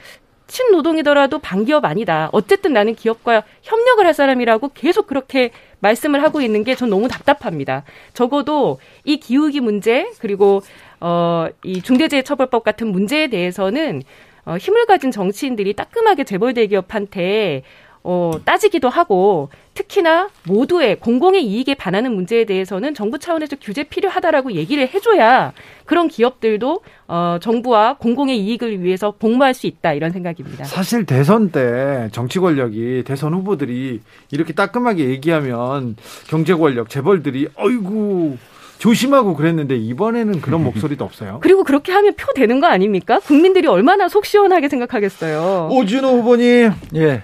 친노동이더라도 반기업 아니다. 어쨌든 나는 기업과 협력을 할 사람이라고 계속 그렇게 말씀을 하고 있는 게 전 너무 답답합니다. 적어도 이 기후기 문제 그리고 어, 이 중대재해처벌법 같은 문제에 대해서는 어, 힘을 가진 정치인들이 따끔하게 재벌 대기업한테 어, 따지기도 하고 특히나 모두의 공공의 이익에 반하는 문제에 대해서는 정부 차원에서 규제 필요하다라고 얘기를 해줘야 그런 기업들도 어, 정부와 공공의 이익을 위해서 복무할 수 있다 이런 생각입니다. 사실 대선 때 정치 권력이 대선 후보들이 이렇게 따끔하게 얘기하면 경제 권력 재벌들이 어이구 조심하고 그랬는데 이번에는 그런 목소리도 없어요. (laughs) 그리고 그렇게 하면 표 되는 거 아닙니까? 국민들이 얼마나 속 시원하게 생각하겠어요. 오준호 후보님, 예.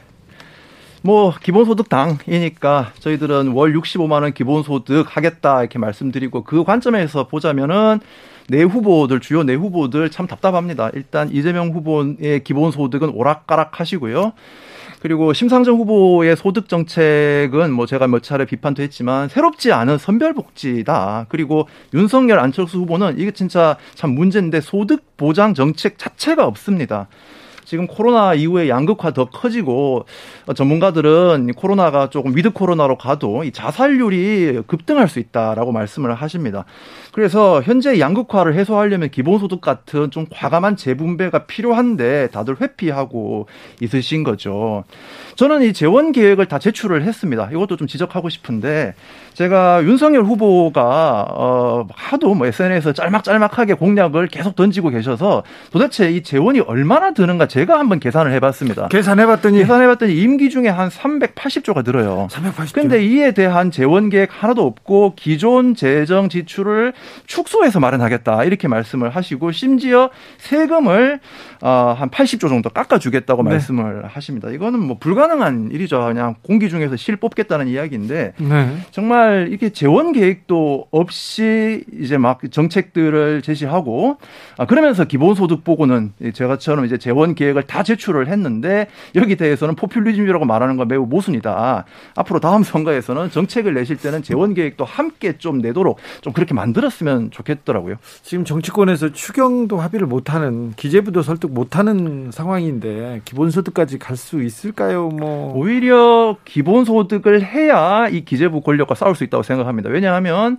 뭐 기본소득 당이니까 저희들은 월 65만 원 기본소득 하겠다 이렇게 말씀드리고 그 관점에서 보자면은 내 후보들 주요 내 후보들 참 답답합니다. 일단 이재명 후보의 기본소득은 오락가락 하시고요. 그리고 심상정 후보의 소득 정책은 뭐 제가 몇 차례 비판도 했지만 새롭지 않은 선별복지다. 그리고 윤석열 안철수 후보는 이게 진짜 참 문제인데 소득 보장 정책 자체가 없습니다. 지금 코로나 이후에 양극화 더 커지고 전문가들은 코로나가 조금 with 코로나로 가도 이 자살률이 급등할 수 있다라고 말씀을 하십니다. 그래서 현재 양극화를 해소하려면 기본소득 같은 좀 과감한 재분배가 필요한데 다들 회피하고 있으신 거죠. 저는 이 재원 계획을 다 제출을 했습니다. 이것도 좀 지적하고 싶은데 제가 윤석열 후보가 어 하도 뭐 SNS에서 짤막짤막하게 공약을 계속 던지고 계셔서 도대체 이 재원이 얼마나 드는가 제가 한번 계산을 해봤습니다. 계산해봤더니 계산해봤더니 임기 중에 한 380조가 들어요. 380조. 근데 이에 대한 재원 계획 하나도 없고 기존 재정 지출을 축소해서 마련하겠다 이렇게 말씀을 하시고 심지어 세금을 어, 한 80조 정도 깎아주겠다고 네. 말씀을 하십니다. 이거는 뭐 불가 능한 일이죠. 그냥 공기 중에서 실 뽑겠다는 이야기인데 네. 정말 이렇게 재원 계획도 없이 이제 막 정책들을 제시하고 아, 그러면서 기본소득 보고는 제가처럼 이제 재원 계획을 다 제출을 했는데 여기 대해서는 포퓰리즘이라고 말하는 건 매우 모순이다. 앞으로 다음 선거에서는 정책을 내실 때는 재원 계획도 함께 좀 내도록 좀 그렇게 만들었으면 좋겠더라고요. 지금 정치권에서 추경도 합의를 못하는 기재부도 설득 못하는 상황인데 기본소득까지 갈 수 있을까요? 뭐 오히려 기본소득을 해야 이 기재부 권력과 싸울 수 있다고 생각합니다. 왜냐하면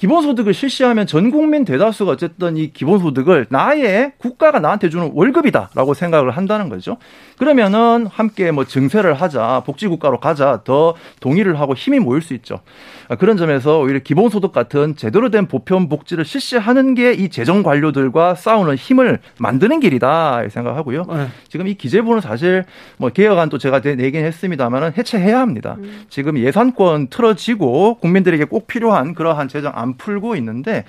기본소득을 실시하면 전 국민 대다수가 어쨌든 이 기본소득을 나의 국가가 나한테 주는 월급이다라고 생각을 한다는 거죠. 그러면은 함께 뭐 증세를 하자, 복지국가로 가자, 더 동의를 하고 힘이 모일 수 있죠. 그런 점에서 오히려 기본소득 같은 제대로 된 보편 복지를 실시하는 게 이 재정 관료들과 싸우는 힘을 만드는 길이다 생각하고요. 네. 지금 이 기재부는 사실 뭐 개혁안도 제가 내긴 했습니다만은 해체해야 합니다. 음. 지금 예산권 틀어지고 국민들에게 꼭 필요한 그러한 재정 안 풀고 있는데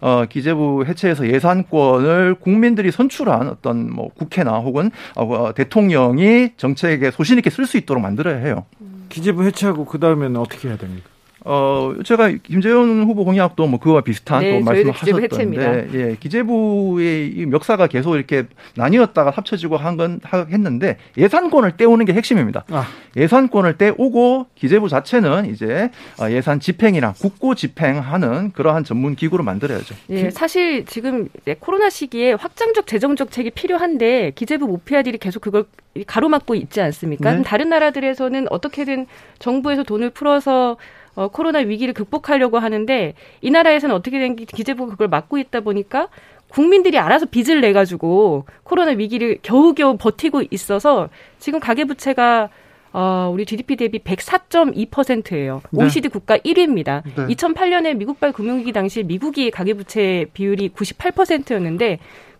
어 기재부 해체해서 예산권을 국민들이 선출한 어떤 뭐 국회나 혹은 어, 대통령이 정책에 소신 있게 쓸 수 있도록 만들어야 해요. 기재부 해체하고 그 다음에는 어떻게 해야 됩니까? 어, 제가 김재현 후보 공약도 뭐 그와 비슷한 네, 또 말씀을 하셨던데, 예, 기재부의 이 멱사가 계속 이렇게 나뉘었다가 합쳐지고 한 건 했는데 예산권을 떼우는 게 핵심입니다. 아. 예산권을 떼오고 기재부 자체는 이제 어, 예산 집행이나 국고 집행하는 그러한 전문 기구로 만들어야죠. 예, 사실 지금 코로나 시기에 확장적 재정 정책이 필요한데 기재부 모피아들이 계속 그걸 가로막고 있지 않습니까? 네. 다른 나라들에서는 어떻게든 정부에서 돈을 풀어서 어, 코로나 위기를 극복하려고 하는데 이 나라에서는 어떻게 된 기재부가 그걸 막고 있다 보니까 국민들이 알아서 빚을 내 가지고 코로나 위기를 겨우겨우 버티고 있어서 지금 가계 부채가 어, 우리 GDP 대비 104.2%예요. 네. OECD 국가 1위입니다. 네. 2008년에 미국발 금융위기 당시 미국이 가계부채 비율이 98%였는데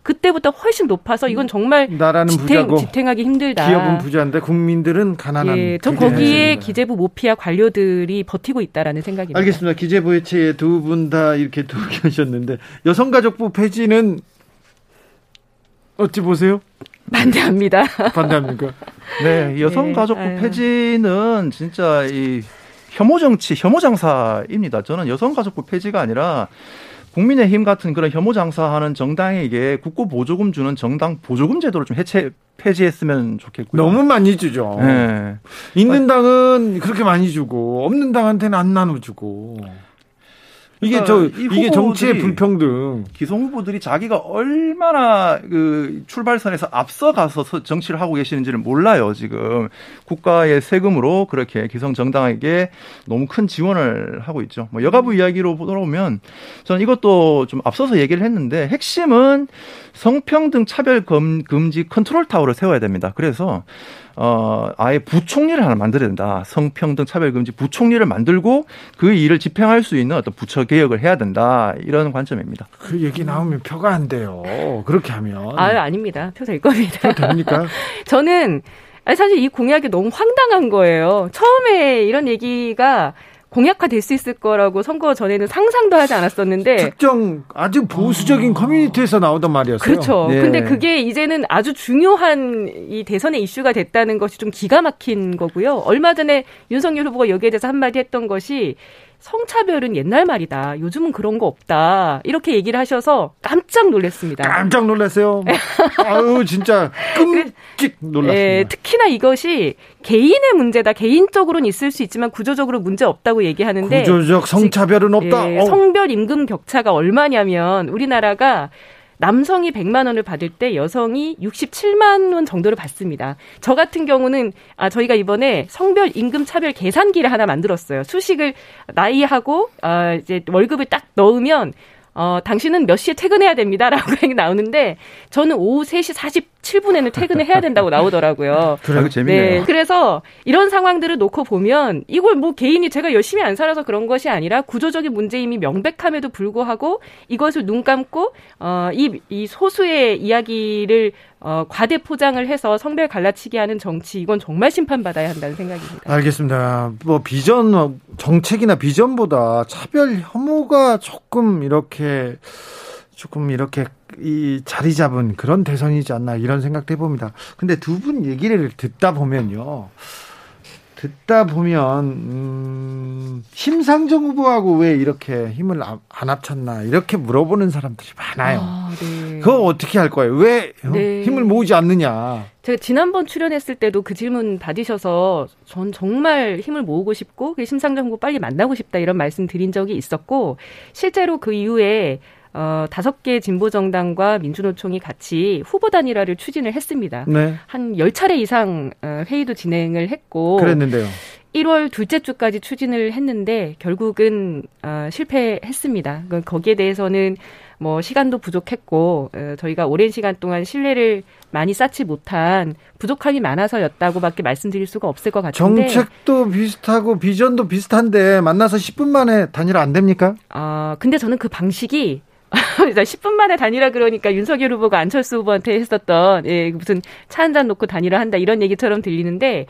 그때부터 훨씬 높아서 이건 정말 나라는 지탱, 부자고 지탱하기 힘들다. 기업은 부자인데 국민들은 가난한. 예, 전 거기에 기재부 모피아 관료들이 버티고 있다라는 생각입니다. 알겠습니다. 기재부 의체 두분 다 이렇게 두 계셨는데 여성가족부 폐지는 어찌 보세요? 반대합니다. (laughs) 반대합니까? 네, 여성가족부 네, 폐지는 진짜 이 혐오 정치, 혐오 장사입니다. 저는 여성가족부 폐지가 아니라 국민의힘 같은 그런 혐오 장사하는 정당에게 국고 보조금 주는 정당 보조금 제도를 좀 해체 폐지했으면 좋겠고요. 너무 많이 주죠. 네. 있는 당은 그렇게 많이 주고 없는 당한테는 안 나눠주고. 이게 그러니까 저 이게 정치의 불평등. 기성 후보들이 자기가 얼마나 그 출발선에서 앞서가서 정치를 하고 계시는지를 몰라요. 지금 국가의 세금으로 그렇게 기성 정당에게 너무 큰 지원을 하고 있죠. 뭐 여가부 이야기로 돌아오면 저는 이것도 좀 앞서서 얘기를 했는데 핵심은 성평등 차별 금지 컨트롤 타워를 세워야 됩니다. 그래서 어, 아예 부총리를 하나 만들어야 된다. 성평등 차별 금지 부총리를 만들고 그 일을 집행할 수 있는 어떤 부처 개혁을 해야 된다. 이런 관점입니다. 그 얘기 나오면 표가 안 돼요. 그렇게 하면. 아, 아닙니다. 표 될 겁니다. 표 됩니까? (laughs) 저는 사실 이 공약이 너무 황당한 거예요. 처음에 이런 얘기가 공약화될 수 있을 거라고 선거 전에는 상상도 하지 않았었는데 특정 아주 보수적인 어... 커뮤니티에서 나오던 말이었어요. 그렇죠. 네. 근데 그게 이제는 아주 중요한 이 대선의 이슈가 됐다는 것이 좀 기가 막힌 거고요. 얼마 전에 윤석열 후보가 여기에 대해서 한마디 했던 것이 성차별은 옛날 말이다. 요즘은 그런 거 없다. 이렇게 얘기를 하셔서 깜짝 놀랐습니다. 깜짝 놀랐어요. (laughs) 아유, 진짜 끔찍 놀랐습니다. 예, 특히나 이것이 개인의 문제다. 개인적으로는 있을 수 있지만 구조적으로 문제 없다고 얘기하는데 구조적 성차별은 없다. 예, 성별 임금 격차가 얼마냐면 우리나라가 남성이 100만 원을 받을 때 여성이 67만 원 정도를 받습니다. 저 같은 경우는 아 저희가 이번에 성별 임금 차별 계산기를 하나 만들었어요. 수식을 나이하고 아 이제 월급을 딱 넣으면 어, 당신은 몇 시에 퇴근해야 됩니다. 라고 (laughs) 얘기 나오는데, 저는 오후 3시 47분에는 퇴근을 해야 된다고 나오더라고요. (laughs) 그래, 재밌네요. 네, 그래서 이런 상황들을 놓고 보면, 이걸 뭐 개인이 제가 열심히 안 살아서 그런 것이 아니라 구조적인 문제임이 명백함에도 불구하고 이것을 눈 감고, 어, 이, 이 소수의 이야기를 어, 과대 포장을 해서 성별 갈라치기 하는 정치 이건 정말 심판받아야 한다는 생각입니다. 알겠습니다. 뭐 비전 정책이나 비전보다 차별 혐오가 조금 이렇게 조금 이렇게 이 자리 잡은 그런 대선이지 않나 이런 생각도 해봅니다. 근데 두 분 얘기를 듣다 보면요. 듣다 보면 음, 심상정 후보하고 왜 이렇게 힘을 안 합쳤나 이렇게 물어보는 사람들이 많아요. 아, 네. 그거 어떻게 할 거예요? 왜 네. 힘을 모으지 않느냐? 제가 지난번 출연했을 때도 그 질문 받으셔서 전 정말 힘을 모으고 싶고 그 심상정 후보 빨리 만나고 싶다 이런 말씀 드린 적이 있었고 실제로 그 이후에 어, 다섯 개 진보 정당과 민주노총이 같이 후보 단일화를 추진을 했습니다. 네. 한열 차례 이상 어, 회의도 진행을 했고 그랬는데요. 1월 둘째 주까지 추진을 했는데 결국은 어, 실패했습니다. 거기에 대해서는 뭐 시간도 부족했고 어, 저희가 오랜 시간 동안 신뢰를 많이 쌓지 못한 부족함이 많아서였다고밖에 말씀드릴 수가 없을 것 같은데 정책도 비슷하고 비전도 비슷한데 만나서 10분 만에 단일화 안 됩니까? 아 근데 저는 그 방식이 10분 만에 단일화 그러니까 윤석열 후보가 안철수 후보한테 했었던 예, 무슨 차 한 잔 놓고 단일화 한다 이런 얘기처럼 들리는데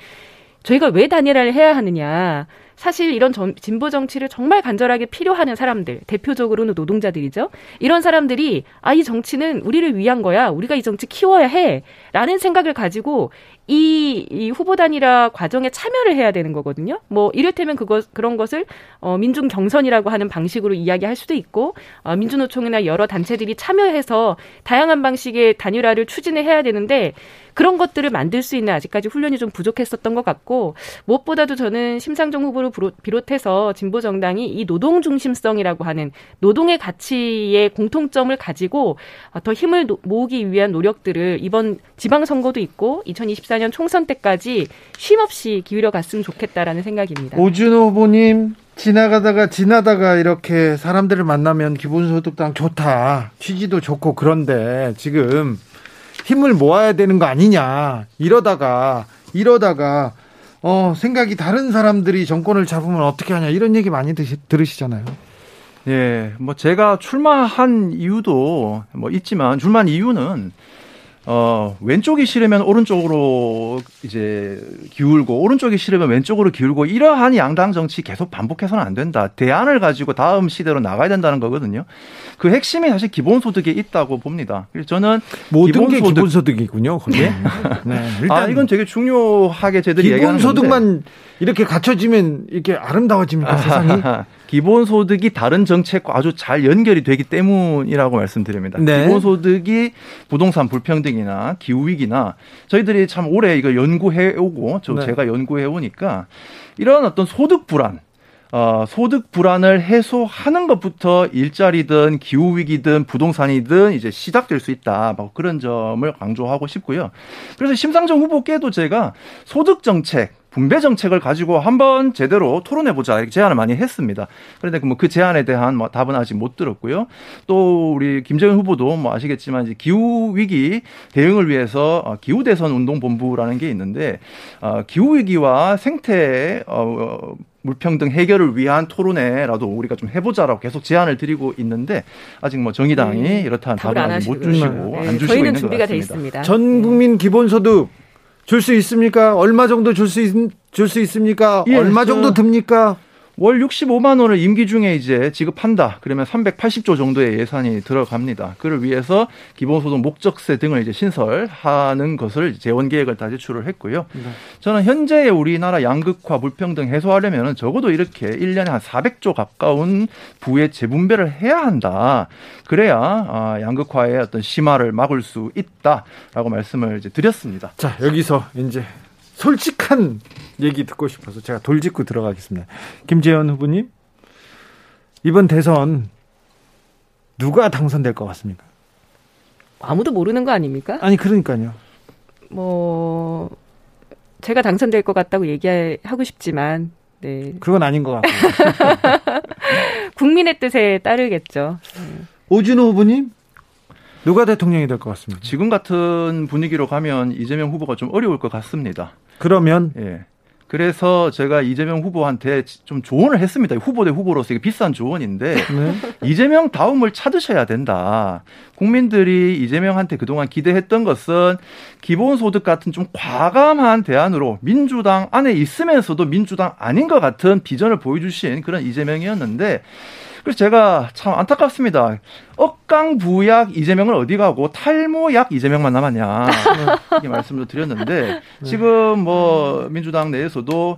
저희가 왜 단일화를 해야 하느냐. 사실 이런 전, 진보 정치를 정말 간절하게 필요하는 사람들, 대표적으로는 노동자들이죠. 이런 사람들이 아, 이 정치는 우리를 위한 거야. 우리가 이 정치 키워야 해. 라는 생각을 가지고 이, 이 후보 단일화 과정에 참여를 해야 되는 거거든요. 뭐 이를테면 그것 그런 것을 어, 민중 경선이라고 하는 방식으로 이야기할 수도 있고 어, 민주노총이나 여러 단체들이 참여해서 다양한 방식의 단일화를 추진을 해야 되는데 그런 것들을 만들 수 있는 아직까지 훈련이 좀 부족했었던 것 같고 무엇보다도 저는 심상정 후보를 비롯해서 진보 정당이 이 노동 중심성이라고 하는 노동의 가치의 공통점을 가지고 더 힘을 모으기 위한 노력들을 이번 지방 선거도 있고 2024년 총선 때까지 쉼 없이 기울여 갔으면 좋겠다라는 생각입니다. 오준호 후보님 지나가다가 지나다가 이렇게 사람들을 만나면 기본소득당 좋다 취지도 좋고 그런데 지금 힘을 모아야 되는 거 아니냐. 이러다가, 이러다가, 어, 생각이 다른 사람들이 정권을 잡으면 어떻게 하냐 이런 얘기 많이 드시, 들으시잖아요. 예, 뭐 제가 출마한 이유도 뭐 있지만 출마한 이유는 어, 왼쪽이 싫으면 오른쪽으로 이제 기울고 오른쪽이 싫으면 왼쪽으로 기울고 이러한 양당 정치 계속 반복해서는 안 된다. 대안을 가지고 다음 시대로 나가야 된다는 거거든요. 그 핵심이 사실 기본소득에 있다고 봅니다. 그래서 저는 모든 기본소득. 게 기본소득이군요. 예? 네. 일단 아, 이건 되게 중요하게 제들이 기본소득만 이렇게 갖춰지면 이렇게 아름다워집니까 세상이? (laughs) 기본소득이 다른 정책과 아주 잘 연결이 되기 때문이라고 말씀드립니다. 네. 기본소득이 부동산 불평등이나 기후위기나 저희들이 참 오래 이거 연구해 오고 저 네. 제가 연구해 오니까 이런 어떤 소득 불안 어, 소득 불안을 해소하는 것부터 일자리든 기후 위기든 부동산이든 이제 시작될 수 있다. 뭐 그런 점을 강조하고 싶고요. 그래서 심상정 후보께도 제가 소득 정책 분배 정책을 가지고 한번 제대로 토론해 보자 이렇게 제안을 많이 했습니다. 그런데 뭐 그 제안에 대한 뭐 답은 아직 못 들었고요. 또 우리 김재현 후보도 뭐 아시겠지만 이제 기후 위기 대응을 위해서 어, 기후 대선 운동 본부라는 게 있는데 어, 기후 위기와 생태 어 물평등 해결을 위한 토론회라도 우리가 좀 해보자라고 계속 제안을 드리고 있는데 아직 뭐 정의당이 네. 이렇다는 답을 아직 못 주시고 네. 안 주시고 저희는 있는 준비가 돼 있습니다. 전 국민 기본소득 줄 수 있습니까? 얼마 정도 줄수줄수 있습니까? 예, 얼마 정도 듭니까? 월 65만 원을 임기 중에 이제 지급한다. 그러면 380조 정도의 예산이 들어갑니다. 그를 위해서 기본소득 목적세 등을 이제 신설하는 것을 재원 계획을 다 제출을 했고요. 네. 저는 현재 우리나라 양극화 불평등 해소하려면 적어도 이렇게 1년에 한 400조 가까운 부의 재분배를 해야 한다. 그래야 아, 양극화의 어떤 심화를 막을 수 있다라고 말씀을 이제 드렸습니다. 자, 여기서 이제 솔직한 얘기 듣고 싶어서 제가 돌직구 들어가겠습니다. 김재현 후보님, 이번 대선 누가 당선될 것 같습니까? 아무도 모르는 거 아닙니까? 아니, 그러니까요. 뭐, 제가 당선될 것 같다고 얘기하고 싶지만, 네. 그건 아닌 것 같고. (laughs) 국민의 뜻에 따르겠죠. 오준호 후보님? 누가 대통령이 될 것 같습니다. 지금 같은 분위기로 가면 이재명 후보가 좀 어려울 것 같습니다. 그러면 예. 그래서 제가 이재명 후보한테 좀 조언을 했습니다. 후보 대 후보로서 이게 비싼 조언인데 (laughs) 네. 이재명 다음을 찾으셔야 된다. 국민들이 이재명한테 그동안 기대했던 것은 기본소득 같은 좀 과감한 대안으로 민주당 안에 있으면서도 민주당 아닌 것 같은 비전을 보여주신 그런 이재명이었는데 그래서 제가 참 안타깝습니다. 억강부약 이재명을 어디 가고 탈모약 이재명만 남았냐 (laughs) 이렇게 말씀을 드렸는데 네. 지금 뭐 민주당 내에서도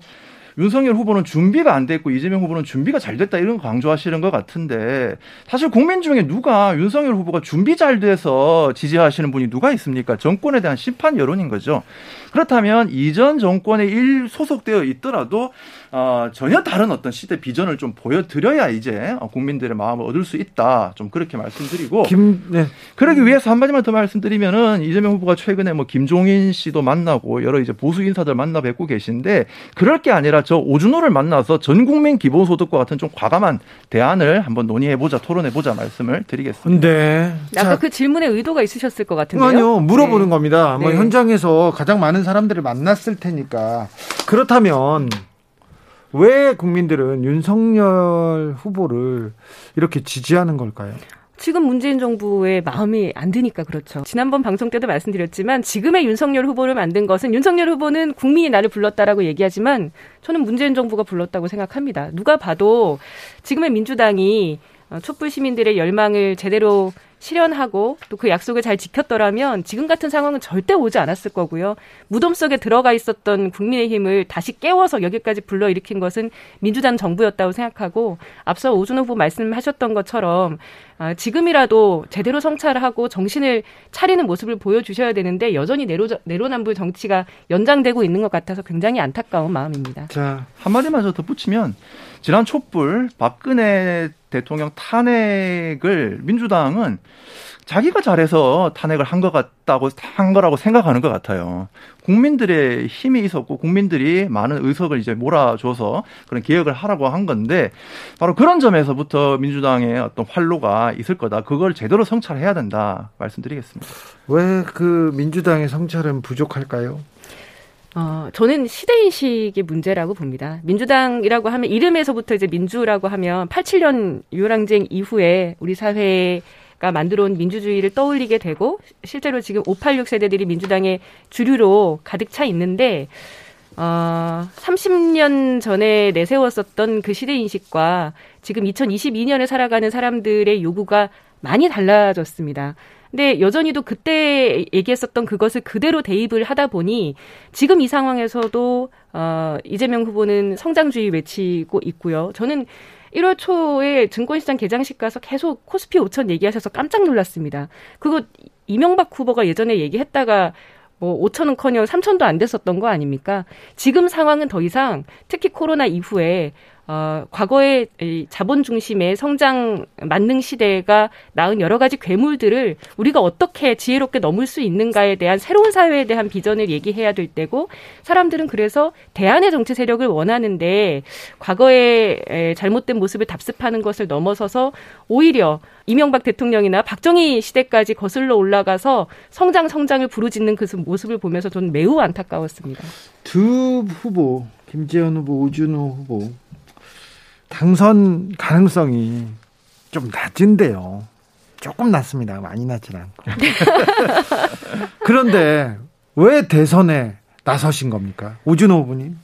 윤석열 후보는 준비가 안 됐고 이재명 후보는 준비가 잘 됐다 이런 거 강조하시는 것 같은데 사실 국민 중에 누가 윤석열 후보가 준비 잘 돼서 지지하시는 분이 누가 있습니까? 정권에 대한 심판 여론인 거죠. 그렇다면 이전 정권에 일 소속되어 있더라도 어, 전혀 다른 어떤 시대 비전을 좀 보여드려야 이제 국민들의 마음을 얻을 수 있다. 좀 그렇게 말씀드리고. 김, 네. 그러기 위해서 한마디만 더 말씀드리면은 이재명 후보가 최근에 뭐 김종인 씨도 만나고 여러 이제 보수 인사들 만나 뵙고 계신데 그럴 게 아니라 저 오준호를 만나서 전 국민 기본소득과 같은 좀 과감한 대안을 한번 논의해보자, 토론해보자 말씀을 드리겠습니다. 네. 아까 그 질문에 의도가 있으셨을 것 같은데요. 아니요, 물어보는 네. 겁니다. 뭐 네. 현장에서 가장 많은 사람들을 만났을 테니까 그렇다면 왜 국민들은 윤석열 후보를 이렇게 지지하는 걸까요? 지금 문재인 정부의 마음이 안 드니까 그렇죠. 지난번 방송 때도 말씀드렸지만 지금의 윤석열 후보를 만든 것은 윤석열 후보는 국민이 나를 불렀다라고 얘기하지만 저는 문재인 정부가 불렀다고 생각합니다. 누가 봐도 지금의 민주당이 촛불 시민들의 열망을 제대로 실현하고 또 그 약속을 잘 지켰더라면 지금 같은 상황은 절대 오지 않았을 거고요. 무덤 속에 들어가 있었던 국민의힘을 다시 깨워서 여기까지 불러일으킨 것은 민주당 정부였다고 생각하고 앞서 오준 후보 말씀하셨던 것처럼 아, 지금이라도 제대로 성찰을 하고 정신을 차리는 모습을 보여주셔야 되는데 여전히 내로, 내로남불 정치가 연장되고 있는 것 같아서 굉장히 안타까운 마음입니다. 자, 한마디만 더 덧붙이면 지난 촛불 박근혜 대통령 탄핵을 민주당은 자기가 잘해서 탄핵을 한 것 같다고 한 거라고 생각하는 것 같아요. 국민들의 힘이 있었고 국민들이 많은 의석을 이제 몰아줘서 그런 개혁을 하라고 한 건데 바로 그런 점에서부터 민주당의 어떤 활로가 있을 거다. 그걸 제대로 성찰해야 된다 말씀드리겠습니다. 왜 그 민주당의 성찰은 부족할까요? 어, 저는 시대인식의 문제라고 봅니다. 민주당이라고 하면 이름에서부터 이제 민주라고 하면 87년 유월항쟁 이후에 우리 사회가 만들어 온 민주주의를 떠올리게 되고 실제로 지금 586 세대들이 민주당의 주류로 가득 차 있는데 어, 30년 전에 내세웠었던 그 시대인식과 지금 2022년에 살아가는 사람들의 요구가 많이 달라졌습니다. 근데 여전히도 그때 얘기했었던 그것을 그대로 대입을 하다 보니 지금 이 상황에서도 어 이재명 후보는 성장주의 외치고 있고요. 저는 1월 초에 증권시장 개장식 가서 계속 코스피 5천 얘기하셔서 깜짝 놀랐습니다. 그거 이명박 후보가 예전에 얘기했다가 뭐 5천은커녕 3천도 안 됐었던 거 아닙니까? 지금 상황은 더 이상 특히 코로나 이후에 어, 과거의 이 자본 중심의 성장 만능 시대가 낳은 여러 가지 괴물들을 우리가 어떻게 지혜롭게 넘을 수 있는가에 대한 새로운 사회에 대한 비전을 얘기해야 될 때고 사람들은 그래서 대안의 정치 세력을 원하는데 과거의 잘못된 모습을 답습하는 것을 넘어서서 오히려 이명박 대통령이나 박정희 시대까지 거슬러 올라가서 성장 성장을 부르짖는 그 모습을 보면서 저는 매우 안타까웠습니다. 두 후보 김재현 후보, 오준호 후보 당선 가능성이 좀 낮은데요. 조금 낮습니다. 많이 낮진 않고. (laughs) 그런데 왜 대선에 나서신 겁니까? 오준호 후보님.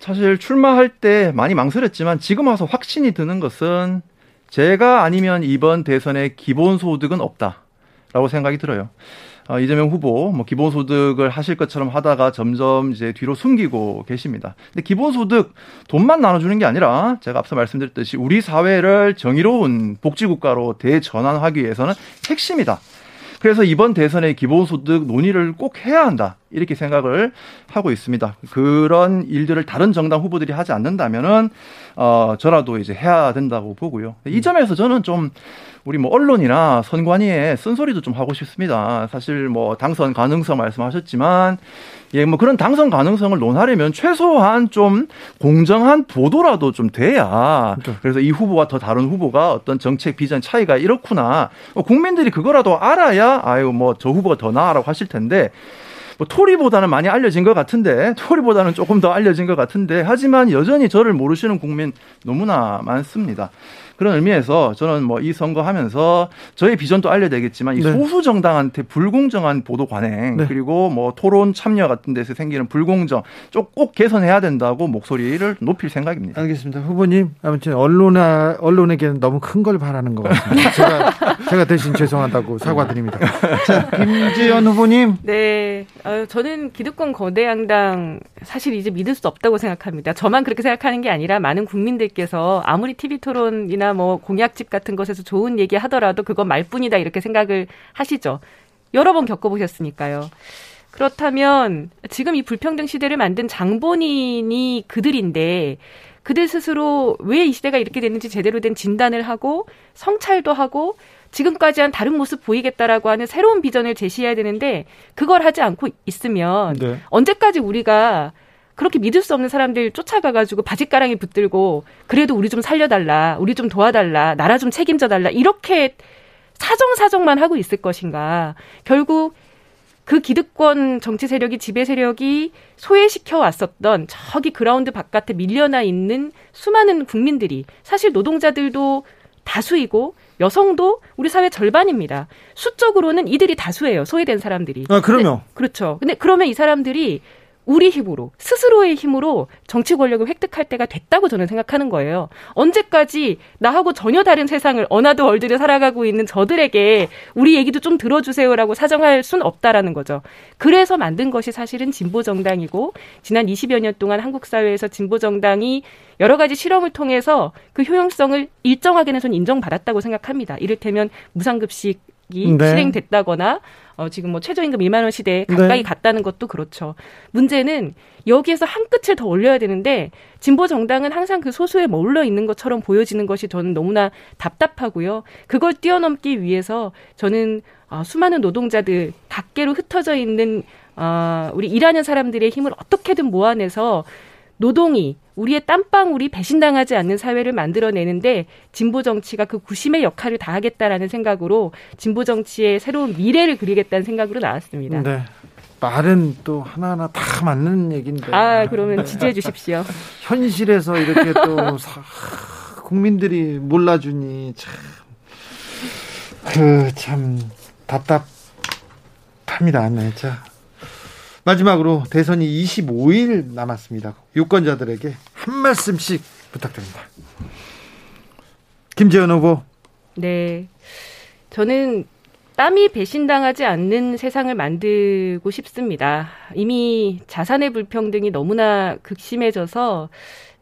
사실 출마할 때 많이 망설였지만 지금 와서 확신이 드는 것은 제가 아니면 이번 대선에 기본 소득은 없다라고 생각이 들어요. 어, 이재명 후보 뭐 기본소득을 하실 것처럼 하다가 점점 이제 뒤로 숨기고 계십니다. 근데 기본소득 돈만 나눠주는 게 아니라 제가 앞서 말씀드렸듯이 우리 사회를 정의로운 복지국가로 대전환하기 위해서는 핵심이다. 그래서 이번 대선에 기본소득 논의를 꼭 해야 한다. 이렇게 생각을 하고 있습니다. 그런 일들을 다른 정당 후보들이 하지 않는다면은 어 저라도 이제 해야 된다고 보고요. 이 점에서 저는 좀 우리 뭐 언론이나 선관위에 쓴소리도 좀 하고 싶습니다. 사실 뭐 당선 가능성 말씀하셨지만 예, 뭐 그런 당선 가능성을 논하려면 최소한 좀 공정한 보도라도 좀 돼야 그렇죠. 그래서 이 후보와 더 다른 후보가 어떤 정책 비전 차이가 이렇구나. 뭐 국민들이 그거라도 알아야 아유 뭐 저 후보가 더 나아라고 하실 텐데 뭐 토리보다는 많이 알려진 것 같은데 토리보다는 조금 더 알려진 것 같은데 하지만 여전히 저를 모르시는 국민 너무나 많습니다. 그런 의미에서 저는 뭐 이 선거하면서 저의 비전도 알려야 되겠지만 이 네. 소수 정당한테 불공정한 보도 관행 네. 그리고 뭐 토론 참여 같은 데서 생기는 불공정 꼭 개선해야 된다고 목소리를 높일 생각입니다. 알겠습니다. 후보님 아무튼 언론에 언론에게는 너무 큰 걸 바라는 것 같습니다. 제가 제가 대신 죄송하다고 사과드립니다. 자, 김지연 후보님. 네, 어, 저는 기득권 거대 양당 사실 이제 믿을 수 없다고 생각합니다. 저만 그렇게 생각하는 게 아니라 많은 국민들께서 아무리 TV 토론이나 음식이나 뭐 공약집 같은 것에서 좋은 얘기 하더라도 그건 말뿐이다 이렇게 생각을 하시죠. 여러 번 겪어보셨으니까요. 그렇다면 지금 이 불평등 시대를 만든 장본인이 그들인데 그들 스스로 왜 이 시대가 이렇게 됐는지 제대로 된 진단을 하고 성찰도 하고 지금까지 한 다른 모습 보이겠다라고 하는 새로운 비전을 제시해야 되는데 그걸 하지 않고 있으면 네. 언제까지 우리가 그렇게 믿을 수 없는 사람들 쫓아가가지고 바짓가랑이 붙들고 그래도 우리 좀 살려달라, 우리 좀 도와달라, 나라 좀 책임져달라 이렇게 사정사정만 하고 있을 것인가. 결국 그 기득권 정치 세력이 지배 세력이 소외시켜 왔었던 저기 그라운드 바깥에 밀려나 있는 수많은 국민들이 사실 노동자들도 다수이고 여성도 우리 사회 절반입니다. 수적으로는 이들이 다수예요. 소외된 사람들이. 아, 그러면. 그렇죠. 근데 그러면 이 사람들이 우리 힘으로 스스로의 힘으로 정치 권력을 획득할 때가 됐다고 저는 생각하는 거예요. 언제까지 나하고 전혀 다른 세상을 어나드 월드를 살아가고 있는 저들에게 우리 얘기도 좀 들어주세요라고 사정할 순 없다라는 거죠. 그래서 만든 것이 사실은 진보 정당이고 지난 20여 년 동안 한국 사회에서 진보 정당이 여러 가지 실험을 통해서 그 효용성을 일정하게는 전 인정받았다고 생각합니다. 이를테면 무상급식 이 네. 실행됐다거나 어, 지금 뭐 최저임금 2만 원 시대에 네. 가까이 네. 갔다는 것도 그렇죠. 문제는 여기에서 한 끗을 더 올려야 되는데 진보 정당은 항상 그 소수에 머물러 있는 것처럼 보여지는 것이 저는 너무나 답답하고요. 그걸 뛰어넘기 위해서 저는 어, 수많은 노동자들 각계로 흩어져 있는 어, 우리 일하는 사람들의 힘을 어떻게든 모아내서 노동이 우리의 땀방울이 배신당하지 않는 사회를 만들어내는데 진보 정치가 그 구심의 역할을 다하겠다라는 생각으로 진보 정치의 새로운 미래를 그리겠다는 생각으로 나왔습니다. 네. 말은 또 하나하나 다 맞는 얘기인데. 아, 그러면 지지해 주십시오. (laughs) 현실에서 이렇게 또 사, 국민들이 몰라주니 참. 그, 참, 답답합니다. 네, 자. 마지막으로 대선이 25일 남았습니다. 유권자들에게 한 말씀씩 부탁드립니다. 김재현 후보. 네. 저는 땀이 배신당하지 않는 세상을 만들고 싶습니다. 이미 자산의 불평등이 너무나 극심해져서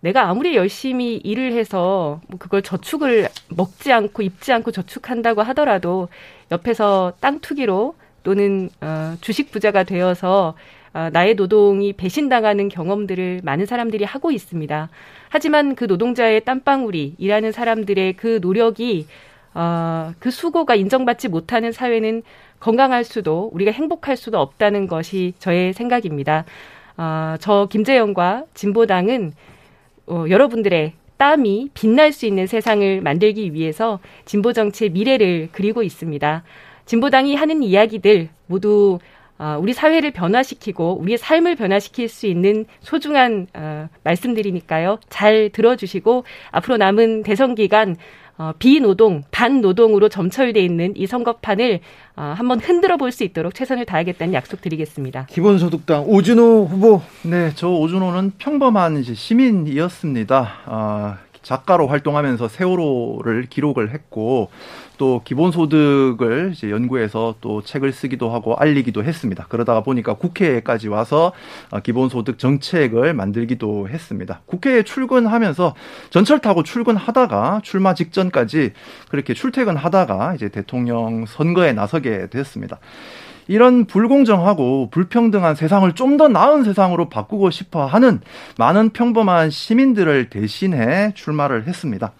내가 아무리 열심히 일을 해서 뭐 그걸 저축을 먹지 않고 입지 않고 저축한다고 하더라도 옆에서 땅 투기로 또는 어, 주식 부자가 되어서 어, 나의 노동이 배신당하는 경험들을 많은 사람들이 하고 있습니다. 하지만 그 노동자의 땀방울이 일하는 사람들의 그 노력이 어, 그 수고가 인정받지 못하는 사회는 건강할 수도 우리가 행복할 수도 없다는 것이 저의 생각입니다. 어, 저 김재영과 진보당은 어, 여러분들의 땀이 빛날 수 있는 세상을 만들기 위해서 진보 정치의 미래를 그리고 있습니다. 진보당이 하는 이야기들 모두 어, 우리 사회를 변화시키고 우리의 삶을 변화시킬 수 있는 소중한 어, 말씀들이니까요. 잘 들어주시고 앞으로 남은 대선 기간 어, 비노동, 반노동으로 점철돼 있는 이 선거판을 어, 한번 흔들어 볼 수 있도록 최선을 다하겠다는 약속 드리겠습니다. 기본소득당 오준호 후보. 네, 저 오준호는 평범한 시민이었습니다. 어, 작가로 활동하면서 세월호를 기록을 했고 또 기본소득을 이제 연구해서 또 책을 쓰기도 하고 알리기도 했습니다. 그러다가 보니까 국회에까지 와서 어, 기본소득 정책을 만들기도 했습니다. 국회에 출근하면서 전철 타고 출근하다가 출마 직전까지 그렇게 출퇴근하다가 이제 대통령 선거에 나서게 됐습니다. 이런 불공정하고 불평등한 세상을 좀 더 나은 세상으로 바꾸고 싶어 하는 많은 평범한 시민들을 대신해 출마를 했습니다.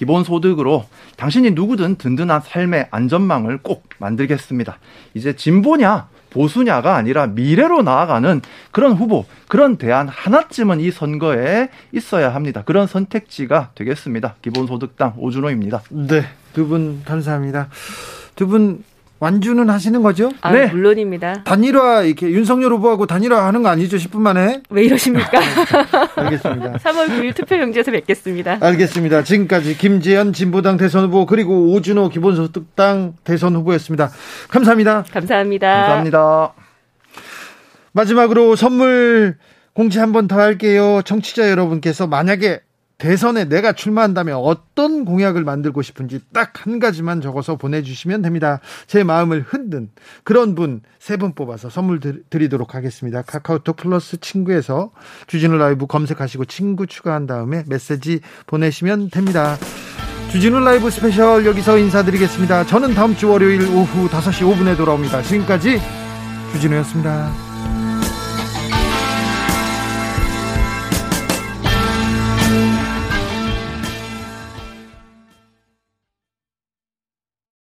기본소득으로 당신이 누구든 든든한 삶의 안전망을 꼭 만들겠습니다. 이제 진보냐, 보수냐가 아니라 미래로 나아가는 그런 후보, 그런 대안 하나쯤은 이 선거에 있어야 합니다. 그런 선택지가 되겠습니다. 기본소득당 오준호입니다. 네, 두 분 감사합니다. 두 분 완주는 하시는 거죠? 아, 네. 물론입니다. 단일화 이렇게 윤석열 후보하고 단일화 하는 거 아니죠? 10분 만에? 왜 이러십니까? 알겠습니다. (laughs) 3월 9일 투표용지에서 뵙겠습니다. 알겠습니다. 지금까지 김재현 진보당 대선 후보 그리고 오준호 기본소득당 대선 후보였습니다. 감사합니다. 감사합니다. 감사합니다. 마지막으로 선물 공지 한 번 더 할게요. 청취자 여러분께서 만약에 대선에 내가 출마한다면 어떤 공약을 만들고 싶은지 딱 한 가지만 적어서 보내주시면 됩니다. 제 마음을 흔든 그런 분세분 뽑아서 선물 드리도록 하겠습니다. 카카오톡 플러스 친구에서 주진우 라이브 검색하시고 친구 추가한 다음에 메시지 보내시면 됩니다. 주진우 라이브 스페셜 여기서 인사드리겠습니다. 저는 다음 주 월요일 오후 5시 5분에 돌아옵니다. 지금까지 주진우였습니다.